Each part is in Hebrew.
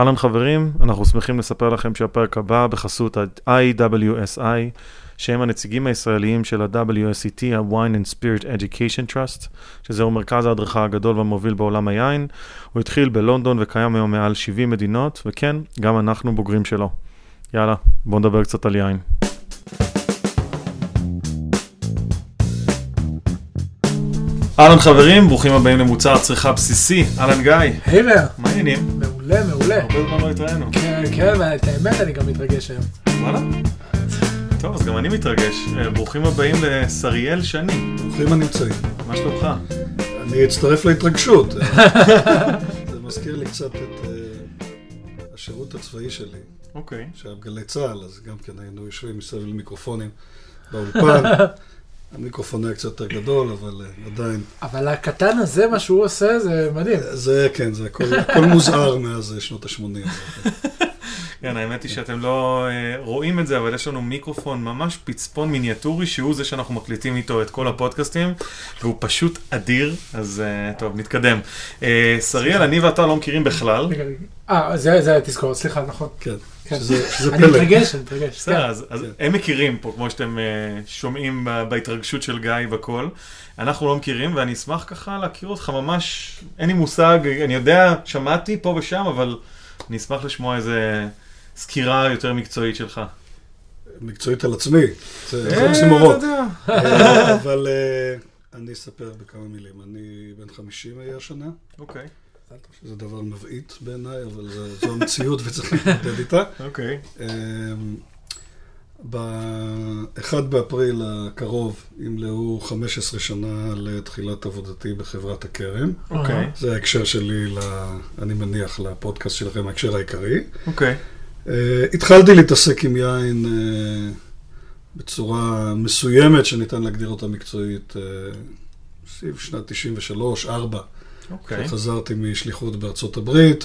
אהלן חברים, אנחנו שמחים לספר לכם שהפרק הבא בחסות ה-IWSI, שהם הנציגים הישראליים של ה-WSET, ה-Wine and Spirit Education Trust, שזהו מרכז ההדרכה הגדול והמוביל בעולם היין. הוא התחיל בלונדון וקיים היום מעל 70 מדינות, וכן, גם אנחנו בוגרים שלו. יאללה, בואו נדבר קצת על יין. אהלן חברים, ברוכים הבאים למוצר צריכה בסיסי, אהלן גיא. היי מאיר. מה העניינים? מעולה, מעולה. הרבה זמן לא התראינו. כן, כן, ואת האמת אני גם מתרגש היום. וואלה? טוב, אז גם אני מתרגש. אה, ברוכים הבאים לשריאל שני. ברוכים הנמצאים. מה שלומך? אני אצטרף להתרגשות. זה מזכיר לי קצת את אה, השירות הצבאי שלי, אוקיי. שהיה בגלי צה"ל, אז גם כן היינו יושבים מסביב למיקרופונים באולפן. המיקרופון היה קצת יותר גדול, אבל אה, עדיין. אבל הקטן הזה, מה שהוא עושה, זה מדהים. זה, כן, זה הכל הכל מוזהר מאז אה, שנות ה-80. כן, האמת היא שאתם לא אה, רואים את זה, אבל יש לנו מיקרופון ממש פצפון מיניאטורי, שהוא זה שאנחנו מקליטים איתו את כל הפודקאסטים, והוא פשוט אדיר, אז אה, טוב, נתקדם. אה, שריאל, אני ואתה לא מכירים בכלל. אה, זה זה תזכורת, סליחה, נכון. כן. שזה שזה אני פלא. מתרגש, אני מתרגש. בסדר, כן. אז, אז כן. הם מכירים פה, כמו שאתם uh, שומעים בהתרגשות של גיא בכל. אנחנו לא מכירים, ואני אשמח ככה להכיר אותך ממש, אין לי מושג, אני יודע, שמעתי פה ושם, אבל אני אשמח לשמוע איזה סקירה יותר מקצועית שלך. מקצועית על עצמי. זה אה, אוקסימורון. אתה יודע. אה, אבל אה, אני אספר בכמה מילים. אני בן 50 היה השנה. אוקיי, שזה דבר מבעית בעיניי, אבל זה- זו המציאות וצריך להתמודד איתה. אוקיי. אמ, ב-1 באפריל הקרוב ימלאו 15 שנה לתחילת עבודתי בחברת הכרם. אוקיי, זה ההקשר שלי, ל- אני מניח, לפודקאסט שלכם, ההקשר העיקרי. אוקיי. אה, התחלתי להתעסק עם יין אה, בצורה מסוימת, שניתן להגדיר אותה מקצועית, אה, סביב שנת 93, 4. אוקיי. חזרתי משליחות בארצות הברית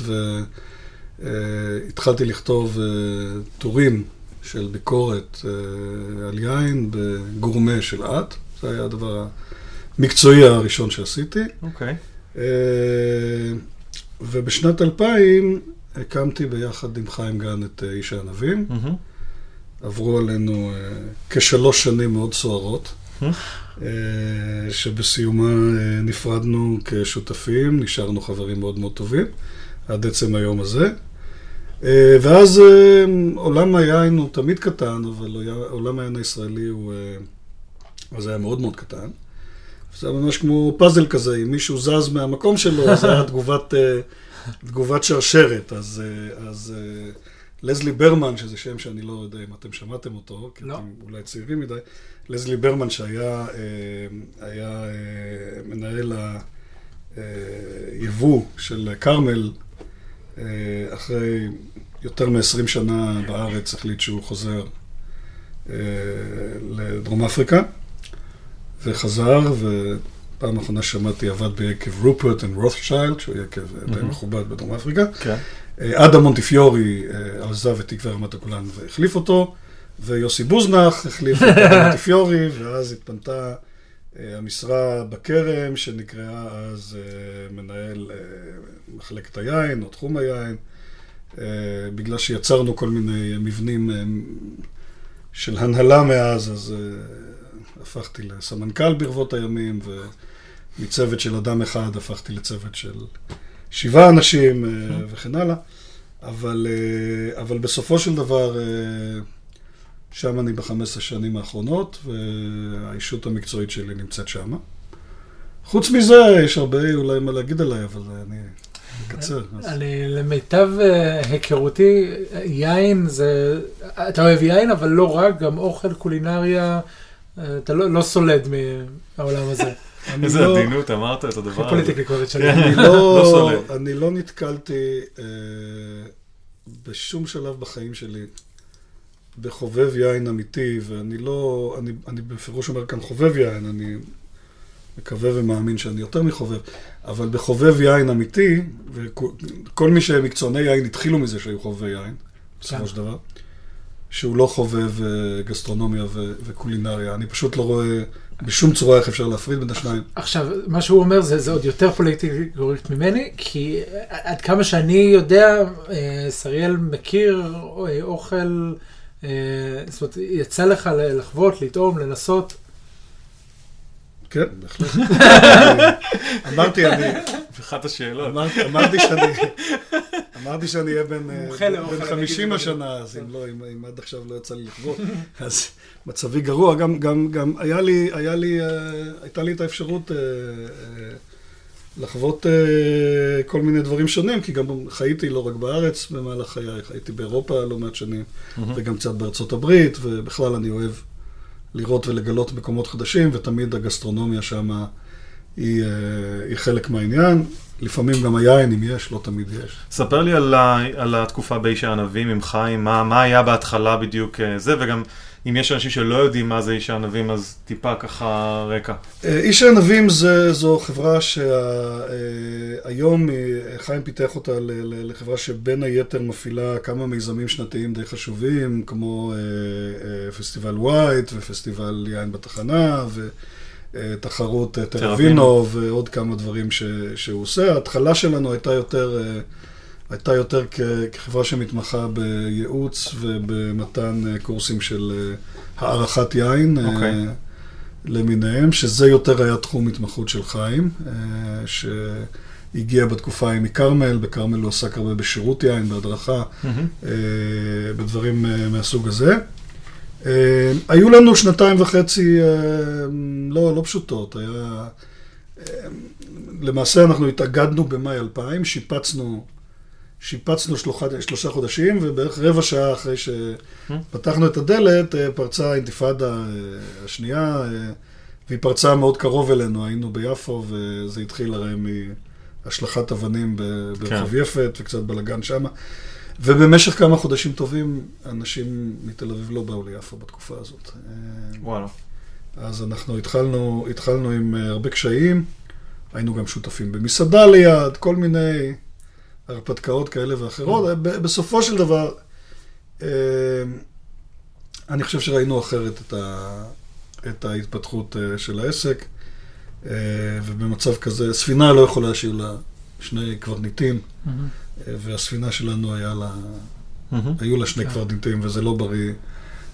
והתחלתי לכתוב אה, טורים של ביקורת אה, על יין בגורמה של את. זה היה הדבר המקצועי הראשון שעשיתי. אוקיי. אה, ובשנת 2000 הקמתי ביחד עם חיים גן את אה, איש הענבים. מהמם. עברו עלינו אה, כשלוש שנים מאוד סוערות, אה? אה, שבסיומה אה, נפרדנו כשותפים, נשארנו חברים מאוד מאוד טובים, עד עצם היום הזה. אה, ואז אה, עולם היין הוא תמיד קטן, אבל עולם היין הישראלי הוא... אה, אז היה מאוד מאוד קטן. זה היה ממש כמו פאזל כזה, אם מישהו זז מהמקום שלו, אז היה תגובת, אה, תגובת שרשרת. אז, אה, אז אה, לזלי ברמן, שזה שם שאני לא יודע אם אתם שמעתם אותו, כי לא. אתם אולי צעירים מדי, לזלי ברמן שהיה אה, היה אה, מנהל היבוא של כרמל, אה, אחרי יותר מ-20 שנה בארץ, החליט שהוא חוזר אה, לדרום אפריקה, וחזר, ופעם אחרונה שמעתי עבד ביקב רופרט אנד רוטשילד, שהוא יקב אה, די. מכובד בדרום אפריקה. כן. אה, אדם מונטיפיורי אה, עזב את תקווה רמת הגולן והחליף אותו, ויוסי בוזנח החליף את אדם מונטיפיורי, ואז התפנתה אה, המשרה בכרם, שנקראה אז מנהל מחלקת היין או תחום היין, בגלל שיצרנו כל מיני מבנים של הנהלה מאז, אז הפכתי לסמנכ"ל ברבות הימים, ומצוות של אדם אחד הפכתי לצוות של שבעה אנשים אה, וכן הלאה. אבל, אה, אבל בסופו של דבר, אה, שם אני ב-15 שנים האחרונות, והאישות המקצועית שלי נמצאת שם. חוץ מזה, יש הרבה אולי מה להגיד עליי, אבל אני אקצר. אז- למיטב היכרותי, יין זה, אתה אוהב יין, אבל לא רק, גם אוכל, קולינריה, אתה לא לא סולד מהעולם הזה. איזה לא- עדינות אמרת את הדבר הכי הזה. פוליטיקלי קורקט שלי. כן. אני לא לא. אני לא נתקלתי אה, בשום שלב בחיים שלי בחובב יין אמיתי, ואני לא, אני, אני בפירוש אומר כאן חובב יין, אני מקווה ומאמין שאני יותר מחובב, אבל בחובב יין אמיתי, וכל מי שהם מקצועני יין התחילו מזה שהיו חובבי יין, בסופו כן. של דבר, שהוא לא חובב אה, גסטרונומיה ו- וקולינריה. אני פשוט לא רואה בשום צורה איך אפשר להפריד בין השניים. עכשיו, מה שהוא אומר זה, זה עוד יותר פוליטיקלי קורקט ממני, כי עד כמה שאני יודע, אה, שריאל מכיר אה, אוכל, אה, זאת אומרת, יצא לך לחוות, לטעום, לנסות. כן, בהחלט. אמרתי, אני... אחת השאלות. אמרתי, שאני, אמרתי שאני אהיה בן, אה, מומחה לאוכל, בן אני 50 אגיד השנה, אז אם לא, אם, אם עד עכשיו לא יצא לי לחוות, אז מצבי גרוע. גם, גם, גם היה לי, היה לי, אה, הייתה לי את האפשרות אה, אה, לחוות אה, כל מיני דברים שונים, כי גם חייתי לא רק בארץ במהלך חיי, חייתי באירופה לא מעט שנים, וגם קצת בארצות הברית, ובכלל אני אוהב לראות ולגלות מקומות חדשים, ותמיד הגסטרונומיה שם היא, אה, היא חלק מהעניין. לפעמים גם היין, אם יש, לא תמיד יש. ספר לי על, ה, על התקופה באיש הענבים עם חיים, מה, מה היה בהתחלה בדיוק אה, זה, וגם אם יש אנשים שלא יודעים מה זה איש הענבים, אז טיפה ככה רקע. אה, איש הענבים זה, זו חברה שהיום חיים פיתח אותה לחברה שבין היתר מפעילה כמה מיזמים שנתיים די חשובים, כמו פסטיבל ווייט ופסטיבל יין בתחנה, ותחרות אה, טרווינו ועוד כמה דברים ש, שהוא עושה. ההתחלה שלנו הייתה יותר... אה, הייתה יותר כ- כחברה שמתמחה בייעוץ ובמתן אה, קורסים של אה, הערכת יין. אה, אוקיי. למיניהם, שזה יותר היה תחום התמחות של חיים, אה, שהגיע בתקופה ההיא מכרמל, בכרמל הוא עסק הרבה בשירות יין, בהדרכה, אה, בדברים אה, מהסוג הזה. אה, היו לנו שנתיים וחצי אה, לא, לא פשוטות, היה... אה, למעשה אנחנו התאגדנו במאי 2000, שיפצנו, שיפצנו שלוחה, שלושה חודשים, ובערך רבע שעה אחרי שפתחנו את הדלת, פרצה האינתיפאדה השנייה, והיא פרצה מאוד קרוב אלינו, היינו ביפו, וזה התחיל הרי מהשלכת אבנים ברחוב כן. יפת, וקצת בלאגן שמה. ובמשך כמה חודשים טובים, אנשים מתל אביב לא באו ליפו בתקופה הזאת. וואלה. אז אנחנו התחלנו, התחלנו עם אה, הרבה קשיים, היינו גם שותפים במסעדה ליד, כל מיני הרפתקאות כאלה ואחרות. ב- בסופו של דבר, אה, אני חושב שראינו אחרת את, ה, את ההתפתחות אה, של העסק, ובמצב כזה, ספינה לא יכולה להשאיר לה שני קברניטים, אה, והספינה שלנו היה לה, היו לה שני כן. קברניטים, וזה לא בריא.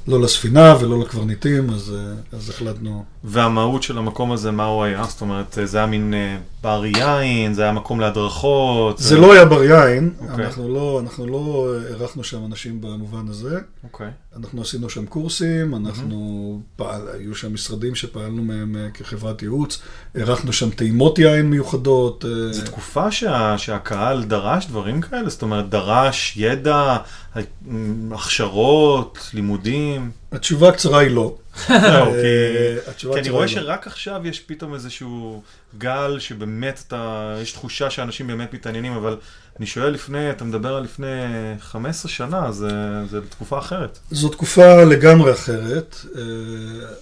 לא לספינה ולא לקברניטים, אז, אה, אז החלטנו. והמהות של המקום הזה, מה הוא היה? זאת אומרת, זה היה מין אה, בר יין, זה היה מקום להדרכות. זה לא היה בר יין, אוקיי. אנחנו לא, אנחנו לא אירחנו שם אנשים במובן הזה. אוקיי. אנחנו עשינו שם קורסים, אנחנו פעל, היו שם משרדים שפעלנו מהם אה, כחברת ייעוץ, אירחנו שם טעימות יין מיוחדות. אה, זו תקופה שה, שהקהל דרש דברים כאלה? זאת אומרת, דרש ידע, הכשרות, לימודים? התשובה הקצרה היא לא. זהו, אה, כי... אני רואה לא. שרק עכשיו יש פתאום איזשהו גל שבאמת אתה, יש תחושה שאנשים באמת מתעניינים, אבל אני שואל לפני, אתה מדבר על לפני 15 שנה, זה, זה תקופה אחרת. זו תקופה לגמרי אחרת, אה,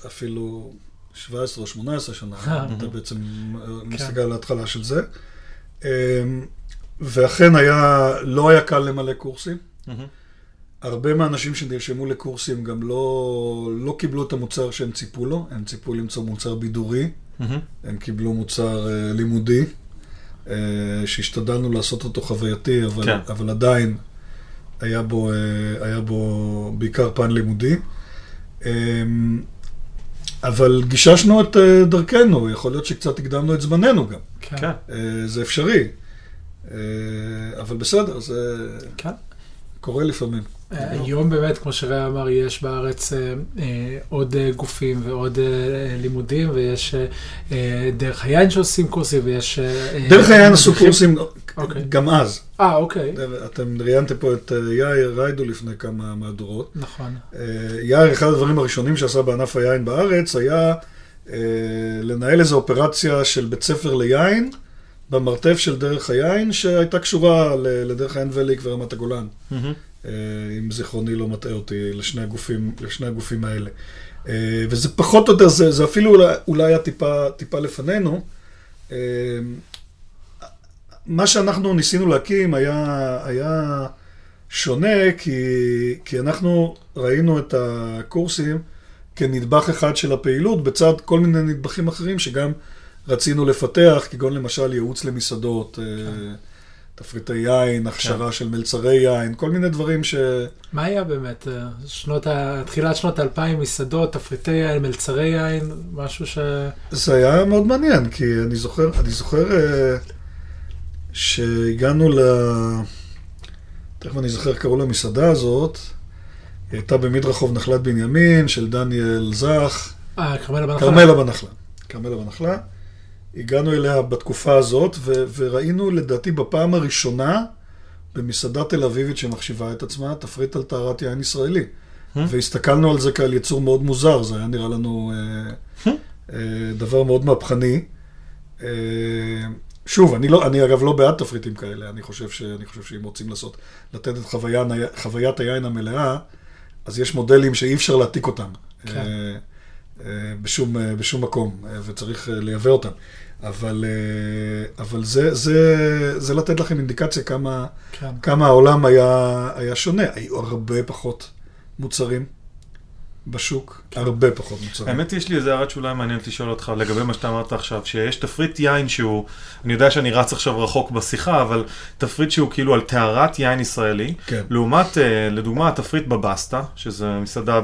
אפילו 17 או 18 שנה, אה. אתה בעצם אה, כן. מסתכל על ההתחלה של זה. ואכן היה, לא היה קל למלא קורסים. הרבה מהאנשים שנרשמו לקורסים גם לא, לא קיבלו את המוצר שהם ציפו לו, הם ציפו למצוא מוצר בידורי, הם קיבלו מוצר uh, לימודי, uh, שהשתדלנו לעשות אותו חווייתי, אבל, כן. אבל עדיין היה בו, uh, היה בו בעיקר פן לימודי. Um, אבל גיששנו את uh, דרכנו, יכול להיות שקצת הקדמנו את זמננו גם, כן. כן. uh, זה אפשרי. Uh, אבל בסדר, זה כן. קורה לפעמים. היום באמת, כמו שראה אמר, יש בארץ אה, אה, עוד אה, גופים ועוד לימודים, ויש דרך היין שעושים קורסים, ויש... דרך העניין עשו. קורסים אוקיי. גם אז. אה, אוקיי. אתם ראיינתם פה את יאיר ריידו לפני כמה מהדורות. נכון. יאיר, אחד הדברים הראשונים שעשה בענף היין בארץ היה לנהל איזו אופרציה של בית ספר ליין במרתף של דרך היין, שהייתה קשורה לדרך היין וליק ורמת הגולן, אם זיכרוני לא מטעה אותי, לשני הגופים, לשני הגופים האלה. אה, וזה פחות או יותר, זה, זה אפילו אולי היה טיפה, טיפה לפנינו. אה, מה שאנחנו ניסינו להקים היה, היה שונה כי, כי אנחנו ראינו את הקורסים כנדבך אחד של הפעילות, בצד כל מיני נדבכים אחרים שגם רצינו לפתח, כגון למשל ייעוץ למסעדות, כן. תפריטי יין, הכשרה כן. של מלצרי יין, כל מיני דברים ש... מה היה באמת? שנות ה... תחילת שנות האלפיים, מסעדות, תפריטי יין, מלצרי יין, משהו ש... זה היה מאוד מעניין, כי אני זוכר, אני זוכר אה, שהגענו ל... תכף אני זוכר קראו למסעדה הזאת, היא הייתה במדרחוב נחלת בנימין, של דניאל זך. אה, כרמלה בנחלה. כרמלה בנחלה. כרמלה בנחלה. הגענו אליה בתקופה הזאת, ו- וראינו לדעתי בפעם הראשונה במסעדה תל אביבית שמחשיבה את עצמה, תפריט על טהרת יין ישראלי. Hmm? והסתכלנו על זה כעל יצור מאוד מוזר, זה היה נראה לנו אה, hmm? אה, דבר מאוד מהפכני. אה, שוב, אני, לא, אני אגב לא בעד תפריטים כאלה, אני חושב, ש, אני חושב שאם רוצים לעשות, לתת את חוויה, חוויית היין המלאה, אז יש מודלים שאי אפשר להעתיק אותם. כן. אה, בשום, אה, בשום מקום, אה, וצריך לייבא אותם. אבל, אבל זה, זה, זה לתת לכם אינדיקציה כמה, כן. כמה העולם היה, היה שונה. היו הרבה פחות מוצרים. בשוק, כן. הרבה פחות מוצרים. האמת יש לי איזה הערת שוליים מעניינת לשאול אותך לגבי מה שאתה אמרת עכשיו, שיש תפריט יין שהוא, אני יודע שאני רץ עכשיו רחוק בשיחה, אבל תפריט שהוא כאילו על טהרת יין ישראלי, כן. לעומת, אה, לדוגמה, התפריט בבסטה, שזה מסעדה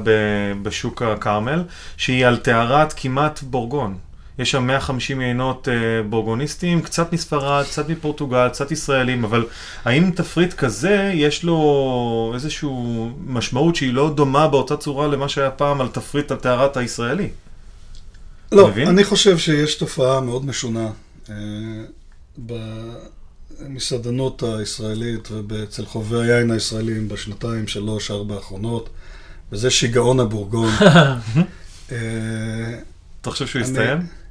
בשוק הכרמל, שהיא על טהרת כמעט בורגון. יש שם 150 יינות אה, בורגוניסטים, קצת מספרד, קצת מפורטוגל, קצת ישראלים, אבל האם תפריט כזה, יש לו איזושהי משמעות שהיא לא דומה באותה צורה למה שהיה פעם על תפריט הטהרת הישראלי? לא, אני חושב שיש תופעה מאוד משונה אה, במסעדנות הישראלית ואצל חובבי היין הישראלים בשנתיים, שלוש, ארבע האחרונות, וזה שיגעון הבורגון. אה, אתה חושב שהוא יסתיים?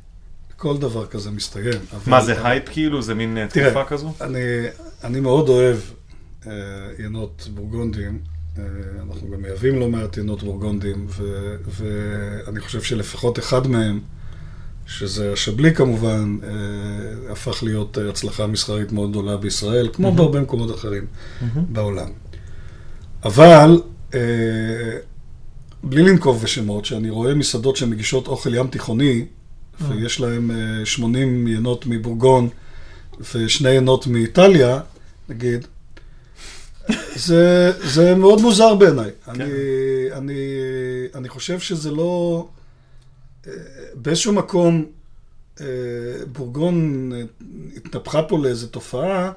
כל דבר כזה מסתיים. מה, זה הייפ כאילו? זה מין אה, תקופה כזו? אני, אני מאוד אוהב אה, ינות בורגונדים. אה, אנחנו גם מייבאים לא מעט ינות בורגונדים, ו, ואני חושב שלפחות אחד מהם, שזה השבלי כמובן, אה, הפך להיות אה, הצלחה מסחרית מאוד גדולה בישראל, כמו mm-hmm. בהרבה מקומות אחרים mm-hmm. בעולם. אבל, אה, בלי לנקוב בשמות, שאני רואה מסעדות שמגישות אוכל ים תיכוני, ויש להם 80 אה, ינות מבורגון ושני ינות מאיטליה, נגיד, זה, זה מאוד מוזר בעיניי. כן. אני, אני, אני חושב שזה לא... אה, באיזשהו מקום אה, בורגון התנפחה פה לאיזו תופעה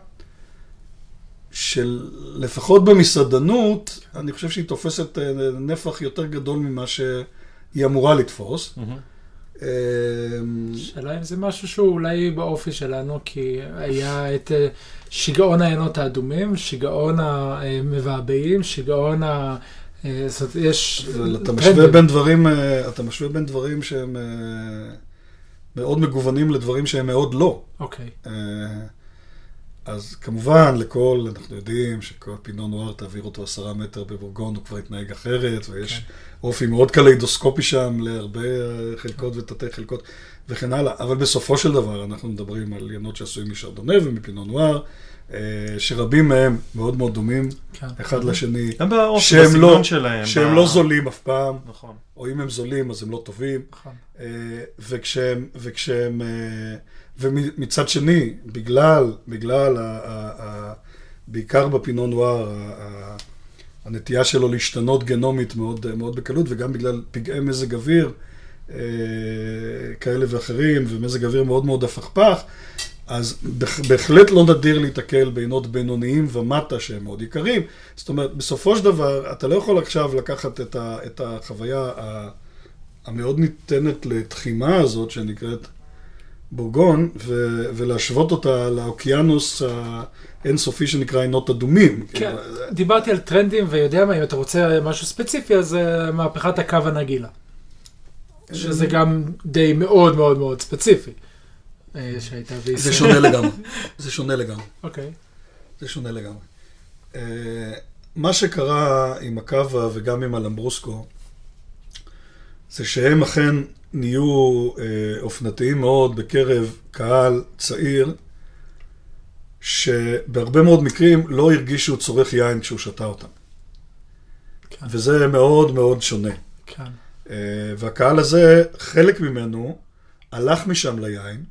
של לפחות במסעדנות, אני חושב שהיא תופסת נפח יותר גדול ממה שהיא אמורה לתפוס. Mm-hmm. אמ, שאלה אם זה משהו שהוא אולי באופי שלנו, כי היה את אה, שיגעון העיינות האדומים, שיגעון המבעבעים, שיגעון ה... אה, זאת אומרת, יש... אתה משווה בין דברים, אה, אתה משווה בין דברים שהם מאוד מגוונים לדברים שהם מאוד לא. אוקיי. Okay. אז כמובן, לכל, אנחנו יודעים שכל פינון נואר, תעביר אותו עשרה מטר בבורגון, הוא כבר יתנהג אחרת, ויש כן. אופי מאוד קליידוסקופי שם להרבה חלקות ותתי חלקות וכן הלאה. אבל בסופו של דבר, אנחנו מדברים על ינות שעשויים משרדונה ומפינון נואר, אה, שרבים מהם מאוד מאוד דומים כן. אחד לשני. גם באופי, בסגנון לא, שלהם. שהם ב... לא זולים אף פעם. נכון. או אם הם זולים, אז הם לא טובים. נכון. אה, וכשהם... וכשהם אה, ומצד שני, בגלל, בגלל, ה, ה, ה, בעיקר בפינון נואר, הנטייה שלו להשתנות גנומית מאוד, מאוד בקלות, וגם בגלל פגעי מזג אוויר אה, כאלה ואחרים, ומזג אוויר מאוד מאוד הפכפך, אז בהחלט לא נדיר להתקל בעינות בינוניים ומטה שהם מאוד יקרים. זאת אומרת, בסופו של דבר, אתה לא יכול עכשיו לקחת את, ה, את החוויה המאוד ניתנת לתחימה הזאת, שנקראת בורגון, ו- ולהשוות אותה לאוקיינוס האינסופי שנקרא עינות אדומים. כן, דיברתי על טרנדים, ויודע מה, אם אתה רוצה משהו ספציפי, אז uh, מהפכת הקו הנגילה. שזה גם די מאוד מאוד מאוד ספציפי. אה, שהייתה בישראל. זה שונה לגמרי. זה שונה לגמרי. אוקיי. זה שונה לגמרי. מה שקרה עם הקווה וגם עם הלמברוסקו, זה שהם אכן נהיו אה, אופנתיים מאוד בקרב קהל צעיר, שבהרבה מאוד מקרים לא הרגיש שהוא צורך יין כשהוא שתה אותם. כן. וזה מאוד מאוד שונה. כן. אה, והקהל הזה, חלק ממנו הלך משם ליין,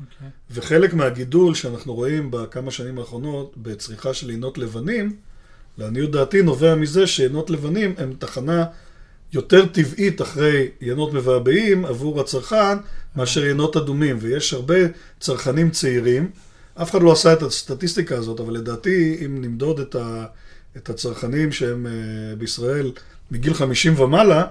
אוקיי. וחלק מהגידול שאנחנו רואים בכמה שנים האחרונות בצריכה של עינות לבנים, לעניות דעתי נובע מזה שעינות לבנים הם תחנה יותר טבעית אחרי יינות מבעבעים עבור הצרכן מאשר יינות אדומים, ויש הרבה צרכנים צעירים, אף אחד לא עשה את הסטטיסטיקה הזאת, אבל לדעתי אם נמדוד את, ה, את הצרכנים שהם uh, בישראל מגיל 50 ומעלה,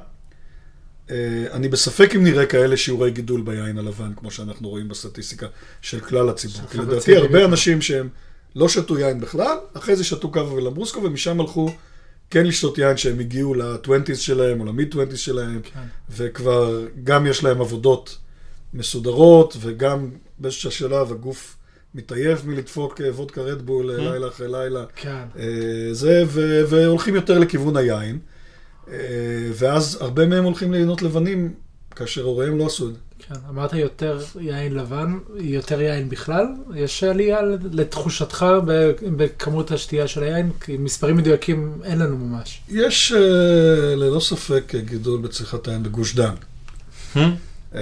uh, אני בספק אם נראה כאלה שיעורי גידול ביין הלבן, כמו שאנחנו רואים בסטטיסטיקה של כלל הציבור. כי לדעתי הרבה יותר. אנשים שהם לא שתו יין בכלל, אחרי זה שתו קו ולברוסקו, ומשם הלכו כן לשתות יין שהם הגיעו ל-20's שלהם או למיד-20's שלהם, כן. וכבר גם יש להם עבודות מסודרות, וגם באיזשהו שלב הגוף מתעייף מלדפוק אה, וודקה רדבול אה, לילה אחרי לילה. כן. אה, זה, ו- והולכים יותר לכיוון היין. ואז הרבה מהם הולכים לעינות לבנים, כאשר הוריהם לא עשו את זה. כן, אמרת יותר יין לבן, יותר יין בכלל? יש עלייה לתחושתך בכמות השתייה של היין? כי מספרים מדויקים אין לנו ממש. יש ללא ספק גידול בצריכת היין בגוש דן. אה,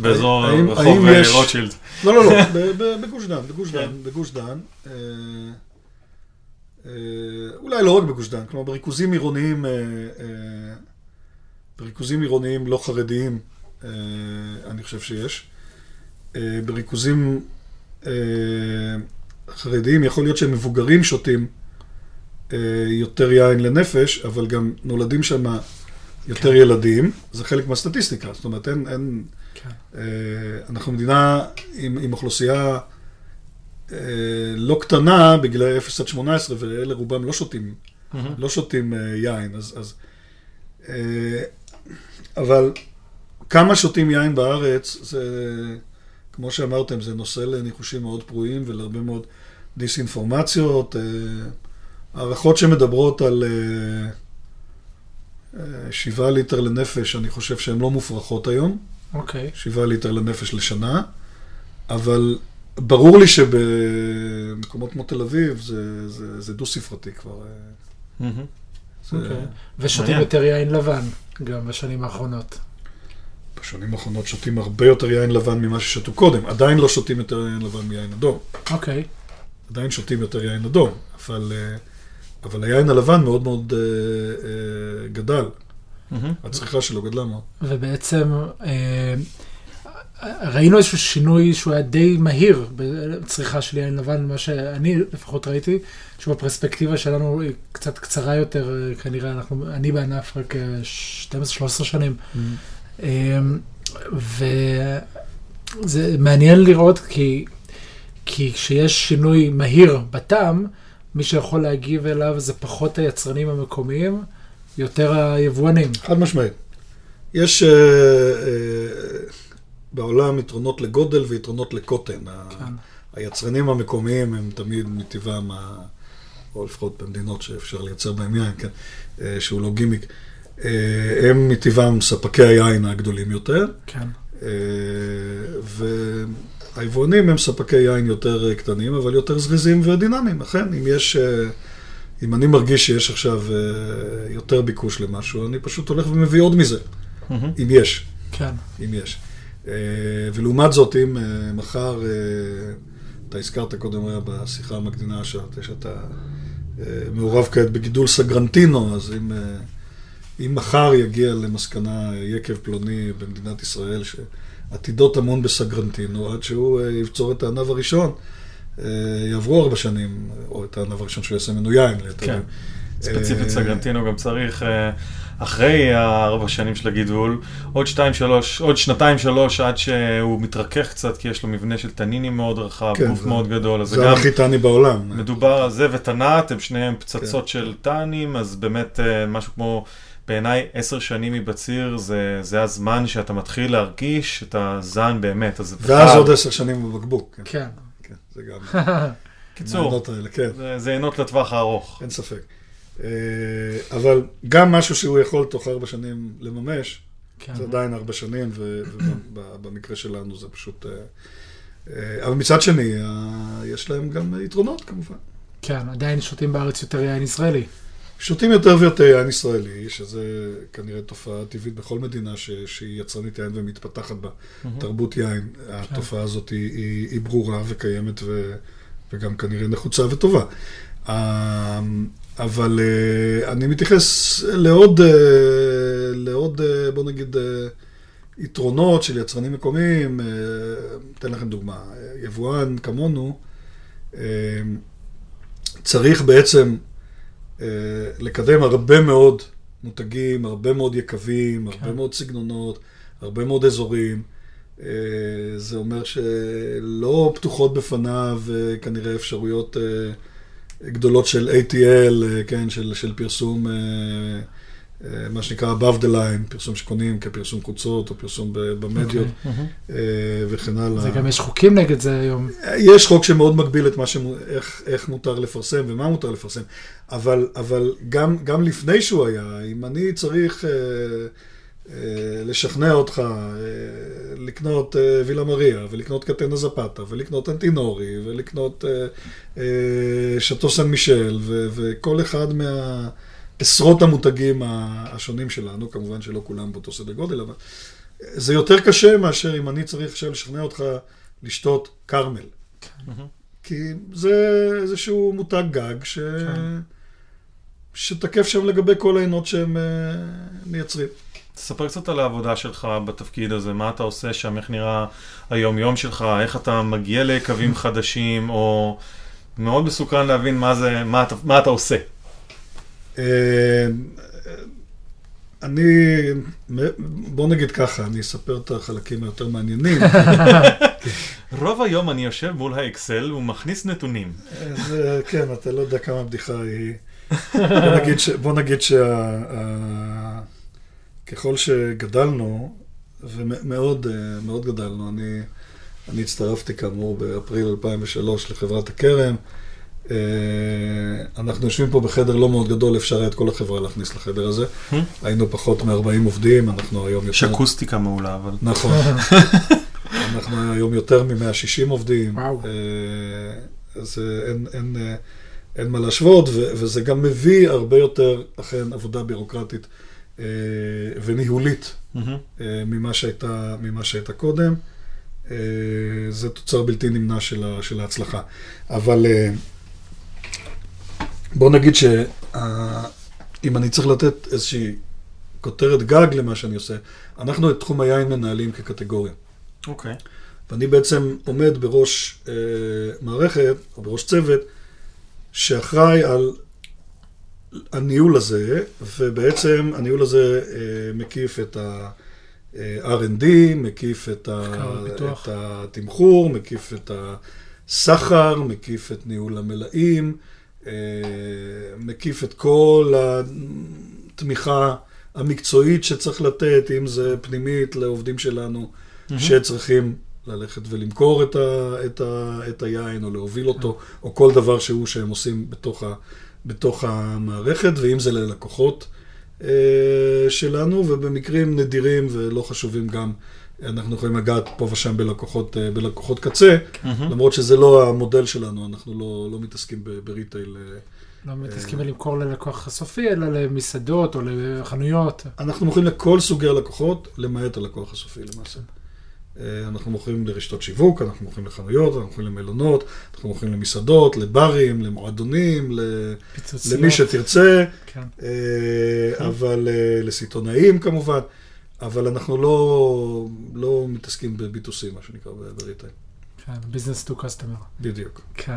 באזור רחוב אה, רוטשילד. לא, לא, לא, בגוש דן, בגוש כן. דן, בגוש דן. אה, אולי לא רק בגוש דן, כלומר בריכוזים עירוניים, בריכוזים עירוניים לא חרדיים, אני חושב שיש. בריכוזים חרדיים יכול להיות שמבוגרים שותים אה, יותר יין לנפש, אבל גם נולדים שם יותר כן. ילדים, זה חלק מהסטטיסטיקה, זאת אומרת אין, אין, כן. אה, אנחנו מדינה עם, עם אוכלוסייה אה, לא קטנה בגילאי 0 עד 18, ואלה רובם לא שותים, לא שותים אה, יין, אז... אז אה, אבל כמה שותים יין בארץ, זה, כמו שאמרתם, זה נושא לניחושים מאוד פרועים ולהרבה מאוד דיסאינפורמציות. אה, הערכות שמדברות על אה, שבעה ליטר לנפש, אני חושב שהן לא מופרכות היום. אוקיי. שבעה ליטר לנפש לשנה, אבל ברור לי שבמקומות כמו תל אביב זה, זה, זה דו-ספרתי כבר. מהמם. זה, אוקיי. ושותים. יותר יין לבן, גם בשנים האחרונות. בשנים האחרונות שותים הרבה יותר יין לבן ממה ששתו קודם. עדיין לא שותים יותר יין לבן מיין אדום. אוקיי. עדיין שותים יותר יין אדום, אבל, אה, אבל היין הלבן מאוד מאוד אה, אה, גדל. מהמם. הצריכה שלו גדלה מאוד. ובעצם אה, ראינו איזשהו שינוי שהוא היה די מהיר בצריכה של יין לבן, מה שאני לפחות ראיתי, שבפרספקטיבה שלנו היא קצת קצרה יותר, אה, כנראה, אנחנו, אני בענף רק אה, 12-13 שנים. אה, וזה מעניין לראות כי, כי כשיש שינוי מהיר בטעם, מי שיכול להגיב אליו זה פחות היצרנים המקומיים, יותר היבואנים. חד משמעית. יש אה, אה, בעולם יתרונות לגודל ויתרונות לקוטן. כן. היצרנים המקומיים הם תמיד מטבעם, או לפחות במדינות שאפשר לייצר בהם יין, כן, אה, שהוא לא גימיק, הם מטבעם ספקי היין הגדולים יותר, כן. אה, והיבואנים הם ספקי יין יותר אה, קטנים, אבל יותר זריזים ודינמיים. אכן, אם יש, אה, אם אני מרגיש שיש עכשיו אה, יותר ביקוש למשהו, אני פשוט הולך ומביא עוד מזה. אם יש. כן. אם יש. ולעומת זאת, אם מחר, אתה הזכרת קודם היה בשיחה המקדינה שאתה, שאתה מעורב כעת בגידול סגרנטינו, אז אם, אם מחר יגיע למסקנה יקב פלוני במדינת ישראל, שעתידו טמון בסגרנטינו, עד שהוא אה, יבצור את הענב הראשון, אה, יעברו ארבע שנים, או את הענב הראשון שהוא יעשה ממנו יין. כן. דיוק. ספציפית אה, סגרנטינו גם צריך, אה, אחרי הארבע שנים של הגידול, עוד שתיים, שלוש, עוד שנתיים, שלוש, עד שהוא מתרכך קצת, כי יש לו מבנה של תנינים מאוד רחב, כן, גוף זה- מאוד גדול, אז זה הכי טני בעולם. מדובר על זה ותנ"ת, הם שניהם פצצות כן. של טאנים, אז באמת אה, משהו כמו, בעיניי, עשר שנים מבציר, זה, זה הזמן שאתה מתחיל להרגיש את הזן באמת. אז ואז בכלל, עוד עשר שנים בבקבוק. כן, כן. כן, זה גם... קיצור, האלה, כן, זה, זה עינות לטווח הארוך. אין ספק. אה, אבל גם משהו שהוא יכול תוך ארבע שנים לממש, כן. זה עדיין ארבע שנים, ובמקרה שלנו זה פשוט אה, אה, אבל מצד שני, יש להם גם יתרונות כמובן. כן, עדיין שותים בארץ יותר יין ישראלי. שותים יותר ויותר יין ישראלי, שזה כנראה תופעה טבעית בכל מדינה ש, שהיא יצרנית יין ומתפתחת בה תרבות יין. התופעה הזאת היא, היא, היא ברורה וקיימת ו, וגם כנראה נחוצה וטובה. אה, אבל אה, אני מתייחס לעוד, אה, לעוד בוא נגיד, יתרונות של יצרנים מקומיים. אתן לכם דוגמה, יבואן כמונו צריך בעצם לקדם הרבה מאוד מותגים, הרבה מאוד יקבים, הרבה כן. מאוד סגנונות, הרבה מאוד אזורים. אה, זה אומר שלא פתוחות בפניו אה, כנראה אפשרויות אה, גדולות של ATL, אה, כן, של, של פרסום, אה, אה, מה שנקרא above the line, פרסום שקונים כפרסום חוצות או פרסום במדיות אה, וכן הלאה. זה גם יש חוקים נגד זה היום. יש חוק שמאוד מגביל את מה שמו, איך, איך מותר לפרסם ומה מותר לפרסם, אבל, אבל גם, גם לפני שהוא היה, אם אני צריך אה, אה, לשכנע אותך אה, לקנות אה, וילה מריה, ולקנות קטנה זפתה, ולקנות אנטינורי, ולקנות אה, אה, שאטו סן מישל, ו, וכל אחד מהעשרות המותגים השונים שלנו, כמובן שלא כולם באותו סדר גודל, אבל זה יותר קשה מאשר אם אני צריך עכשיו לשכנע אותך לשתות כרמל. כי זה איזשהו מותג גג ש... שתקף שם לגבי כל העינות שהם אה, מייצרים. תספר קצת על העבודה שלך בתפקיד הזה, מה אתה עושה שם, איך נראה היום-יום שלך, איך אתה מגיע ליקבים חדשים, או מאוד מסוקרן להבין מה זה, מה אתה, מה אתה עושה. אה, אני, בוא נגיד ככה, אני אספר את החלקים היותר מעניינים. רוב היום אני יושב מול האקסל ומכניס נתונים. זה, כן, אתה לא יודע כמה הבדיחה היא. בוא נגיד, ש, בוא נגיד שה... ה- ככל שגדלנו, ומאוד אה, מאוד גדלנו, אני, אני הצטרפתי כאמור באפריל 2003 לחברת הכרם. אה, אנחנו יושבים פה בחדר לא מאוד גדול, אפשר היה את כל החברה להכניס לחדר הזה. היינו פחות מ-40 עובדים, אנחנו היום יותר... יש אקוסטיקה מעולה, אבל... נכון. אנחנו היום יותר מ-160 עובדים. וואו. אה, אז אה, אין, אין, אין מה להשוות, ו- וזה גם מביא הרבה יותר, אכן, עבודה בירוקרטית אה, וניהולית מהמם. אה, ממה שהייתה, ממה שהייתה קודם. אה, זה תוצר בלתי נמנע של, ה, של ההצלחה. אבל אה, בוא נגיד שאם אני צריך לתת איזושהי כותרת גג למה שאני עושה, אנחנו את תחום היין מנהלים כקטגוריה. אוקיי. ואני בעצם עומד בראש אה, מערכת, או בראש צוות, שאחראי על הניהול הזה, ובעצם הניהול הזה אה, מקיף את ה-R&D, מקיף את, ה-. את התמחור, מקיף את הסחר, מקיף את ניהול המלאים, אה, מקיף את כל התמיכה המקצועית שצריך לתת, אם זה פנימית לעובדים שלנו, שצריכים ללכת ולמכור את, ה, את, ה, את היין, או להוביל אותו, או כל דבר שהוא שהם עושים בתוך, ה, בתוך המערכת, ואם זה ללקוחות אה, שלנו, ובמקרים נדירים ולא חשובים גם, אנחנו יכולים לגעת פה ושם בלקוחות, אה, בלקוחות קצה, מהמם. למרות שזה לא המודל שלנו, אנחנו לא, לא מתעסקים בריטייל. אה, לא מתעסקים בלמכור ללקוח הסופי, אלא למסעדות או לחנויות. אנחנו מוכרים לכל סוגי הלקוחות, למעט הלקוח הסופי למעשה. אה, אנחנו מוכרים לרשתות שיווק, אנחנו מוכרים לחנויות, אנחנו מוכרים למלונות, אנחנו מוכרים למסעדות, לברים, למועדונים, פיצוציות. למי שתרצה, כן. אה, אבל אה, לסיטונאים כמובן, אבל אנחנו לא, לא מתעסקים ב-B2C, מה שנקרא בריטייל. כן, business to customer. בדיוק. כן.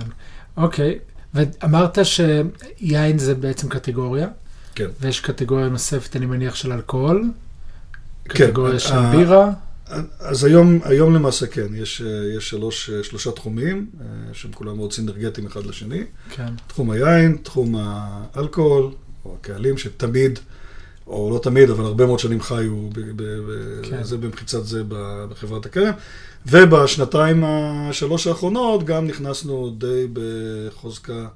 אוקיי. ואמרת שיין זה בעצם קטגוריה, כן. ויש קטגוריה נוספת, אני מניח, של אלכוהול. כן, קטגוריה של בירה. אז היום, היום למעשה כן, יש, יש שלוש, שלושה תחומים, אה, שהם כולם מאוד סינרגטיים אחד לשני. כן. תחום היין, תחום האלכוהול, או הקהלים שתמיד, או לא תמיד, אבל הרבה מאוד שנים חיו ב- ב- ב- כן. זה במחיצת זה בחברת הכרם. ובשנתיים השלוש האחרונות גם נכנסנו די בחוזקה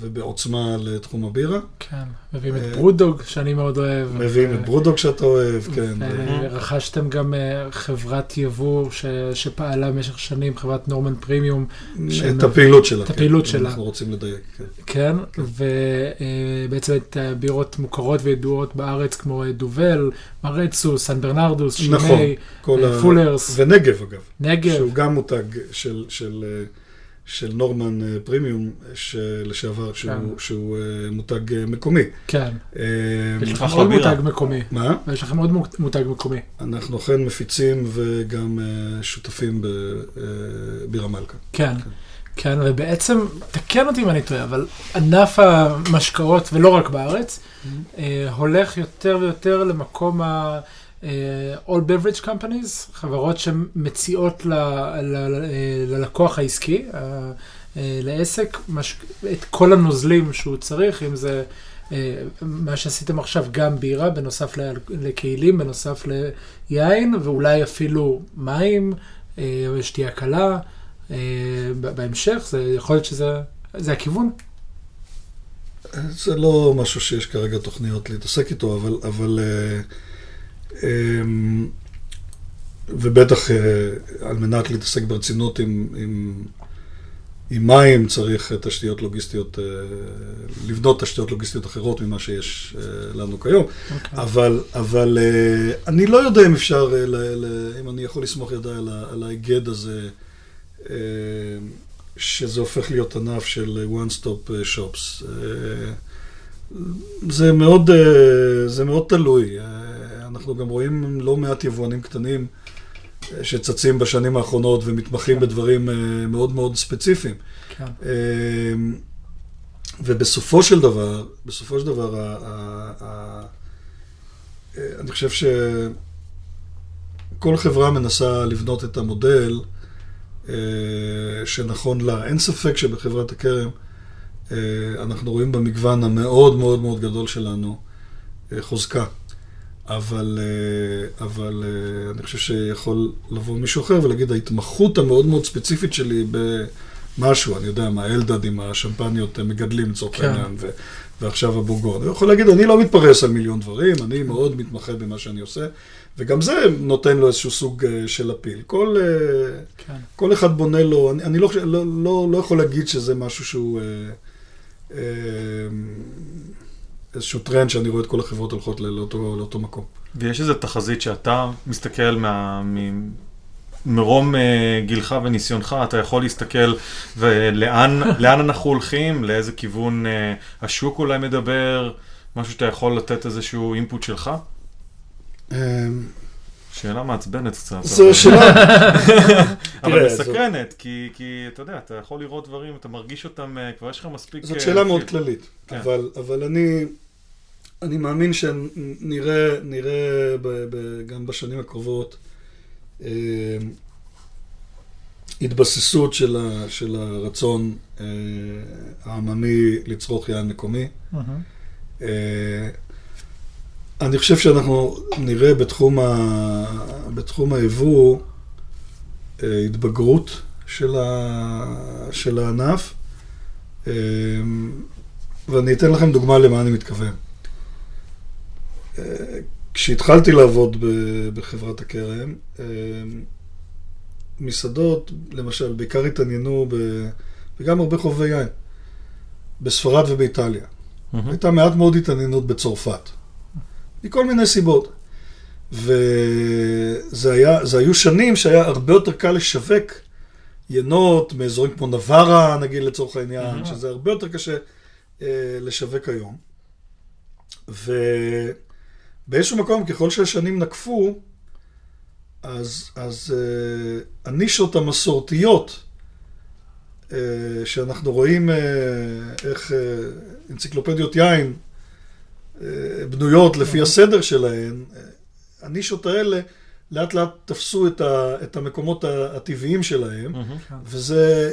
ובעוצמה לתחום הבירה. כן, מביאים את אה, ברודוג, שאני מאוד אוהב. מביאים את ברודוג שאתה אוהב, כן. ורכשתם גם אה, חברת יבוא שפעלה במשך שנים, חברת נורמן פרימיום, את הפעילות שלה. את כן. הפעילות שלה. אנחנו רוצים לדייק, כן. כן, ובעצם את בירות מוכרות וידועות בארץ כמו אה, דובל, מרצו, סן ברנרדוס, נכון, אה, ה- פולרס, ונגב, אגב. נגב, שהוא גם מותג של, של, אה, נורמן אה, פרימיום, לשעבר, שהוא, כן. שהוא אה, מותג אה, מקומי. כן, אה, יש לכם עוד. מותג מקומי, מה? ויש לכם עוד מו- מותג מקומי, אנחנו אכן מפיצים וגם אה, שותפים בבירה מלכה. כן. כן, ובעצם, תקן אותי אם אני טועה, אבל ענף המשקאות, ולא רק בארץ, אה, הולך יותר ויותר למקום ה... אה, All Beverage Companies, חברות שמציעות ל, ל, ל, ללקוח העסקי, אה, אה, לעסק, מש, את כל הנוזלים שהוא צריך, אם זה מה שעשיתם עכשיו, גם בירה, בנוסף ל- לכלים, בנוסף ליין, ואולי אפילו מים, שתייה קלה. בהמשך, זה יכול להיות שזה זה הכיוון. זה לא משהו שיש כרגע תוכניות להתעסק איתו, אבל... אבל ובטח אה, על מנת להתעסק ברצינות עם, עם, עם מים צריך אה, תשתיות לוגיסטיות, אה, לבנות תשתיות לוגיסטיות אחרות ממה שיש לנו כיום. אוקיי. אבל, אבל אני לא יודע אם אפשר, אם אני יכול לסמוך ידיי על, ההיגד הזה, שזה הופך להיות ענף של one stop אה, shops. זה מאוד, זה מאוד תלוי. אנחנו גם רואים לא מעט יבואנים קטנים אה, שצצים בשנים האחרונות ומתמחים בדברים אה, מאוד מאוד ספציפיים. כן. אמ, ובסופו של דבר, בסופו של דבר, ה- ה- ה- אה, אני חושב שכל חברה מנסה לבנות את המודל שנכון לה. אין ספק שבחברת הכרם אנחנו רואים במגוון המאוד מאוד מאוד גדול שלנו חוזקה. אבל, אה, אבל אה, אני חושב שיכול לבוא מישהו אחר ולהגיד, ההתמחות המאוד מאוד ספציפית שלי במשהו, אני יודע מה, אלדד עם השמפניות הם מגדלים לצורך כן. העניין, ו- ועכשיו הבורגון. הוא יכול להגיד, אני לא מתפרס על מיליון דברים, אני מאוד מתמחה במה שאני עושה, וגם זה נותן לו איזשהו סוג אה, של אפיל. כל, אה, כן. כל אחד בונה לו, אני, אני לא, לא, לא, לא יכול להגיד שזה משהו שהוא... אה, אה, איזשהו טרנד שאני רואה את כל החברות הולכות ל- לאותו, לאותו מקום. ויש איזו תחזית שאתה מסתכל מה... מ... מרום אה, גילך וניסיונך, אתה יכול להסתכל ולאן לאן אנחנו הולכים, לאיזה כיוון אה, השוק אולי מדבר, משהו שאתה יכול לתת איזשהו אינפוט שלך? שאלה מעצבנת קצת. זו שאלה, אבל מסקרנת, כי, כי אתה יודע, אתה יכול לראות דברים, אתה מרגיש אותם, אה, כבר יש לך מספיק... זאת שאלה מאוד. כללית, כן. אבל, אבל אני, אני מאמין שנראה נראה ב, ב, גם בשנים הקרובות אה, התבססות של, ה, של הרצון אה, העממי לצרוך יין מקומי. מהמם. אה, אני חושב שאנחנו נראה בתחום, ה... בתחום היבוא אה, התבגרות של, ה... של הענף, אה, ואני אתן לכם דוגמה למה אני מתכוון. כשהתחלתי לעבוד בחברת הכרם, אה, מסעדות, למשל, בעיקר התעניינו, ב... וגם הרבה חובבי יין, בספרד ובאיטליה. מהמם. הייתה מעט מאוד התעניינות בצרפת, מכל מיני סיבות. וזה היה, זה היו שנים שהיה הרבה יותר קל לשווק ינות מאזורים כמו נווארה, נגיד לצורך העניין, Mhm. שזה הרבה יותר קשה אה, לשווק היום. ובאיזשהו מקום, ככל שהשנים נקפו, אז, אז אה, הנישות המסורתיות, אה, שאנחנו רואים אה, איך אה, אנציקלופדיות יין אה, בנויות לפי הסדר שלהן, אה, הנישות האלה לאט לאט תפסו את, ה, את המקומות הטבעיים שלהם, מהמם. וזה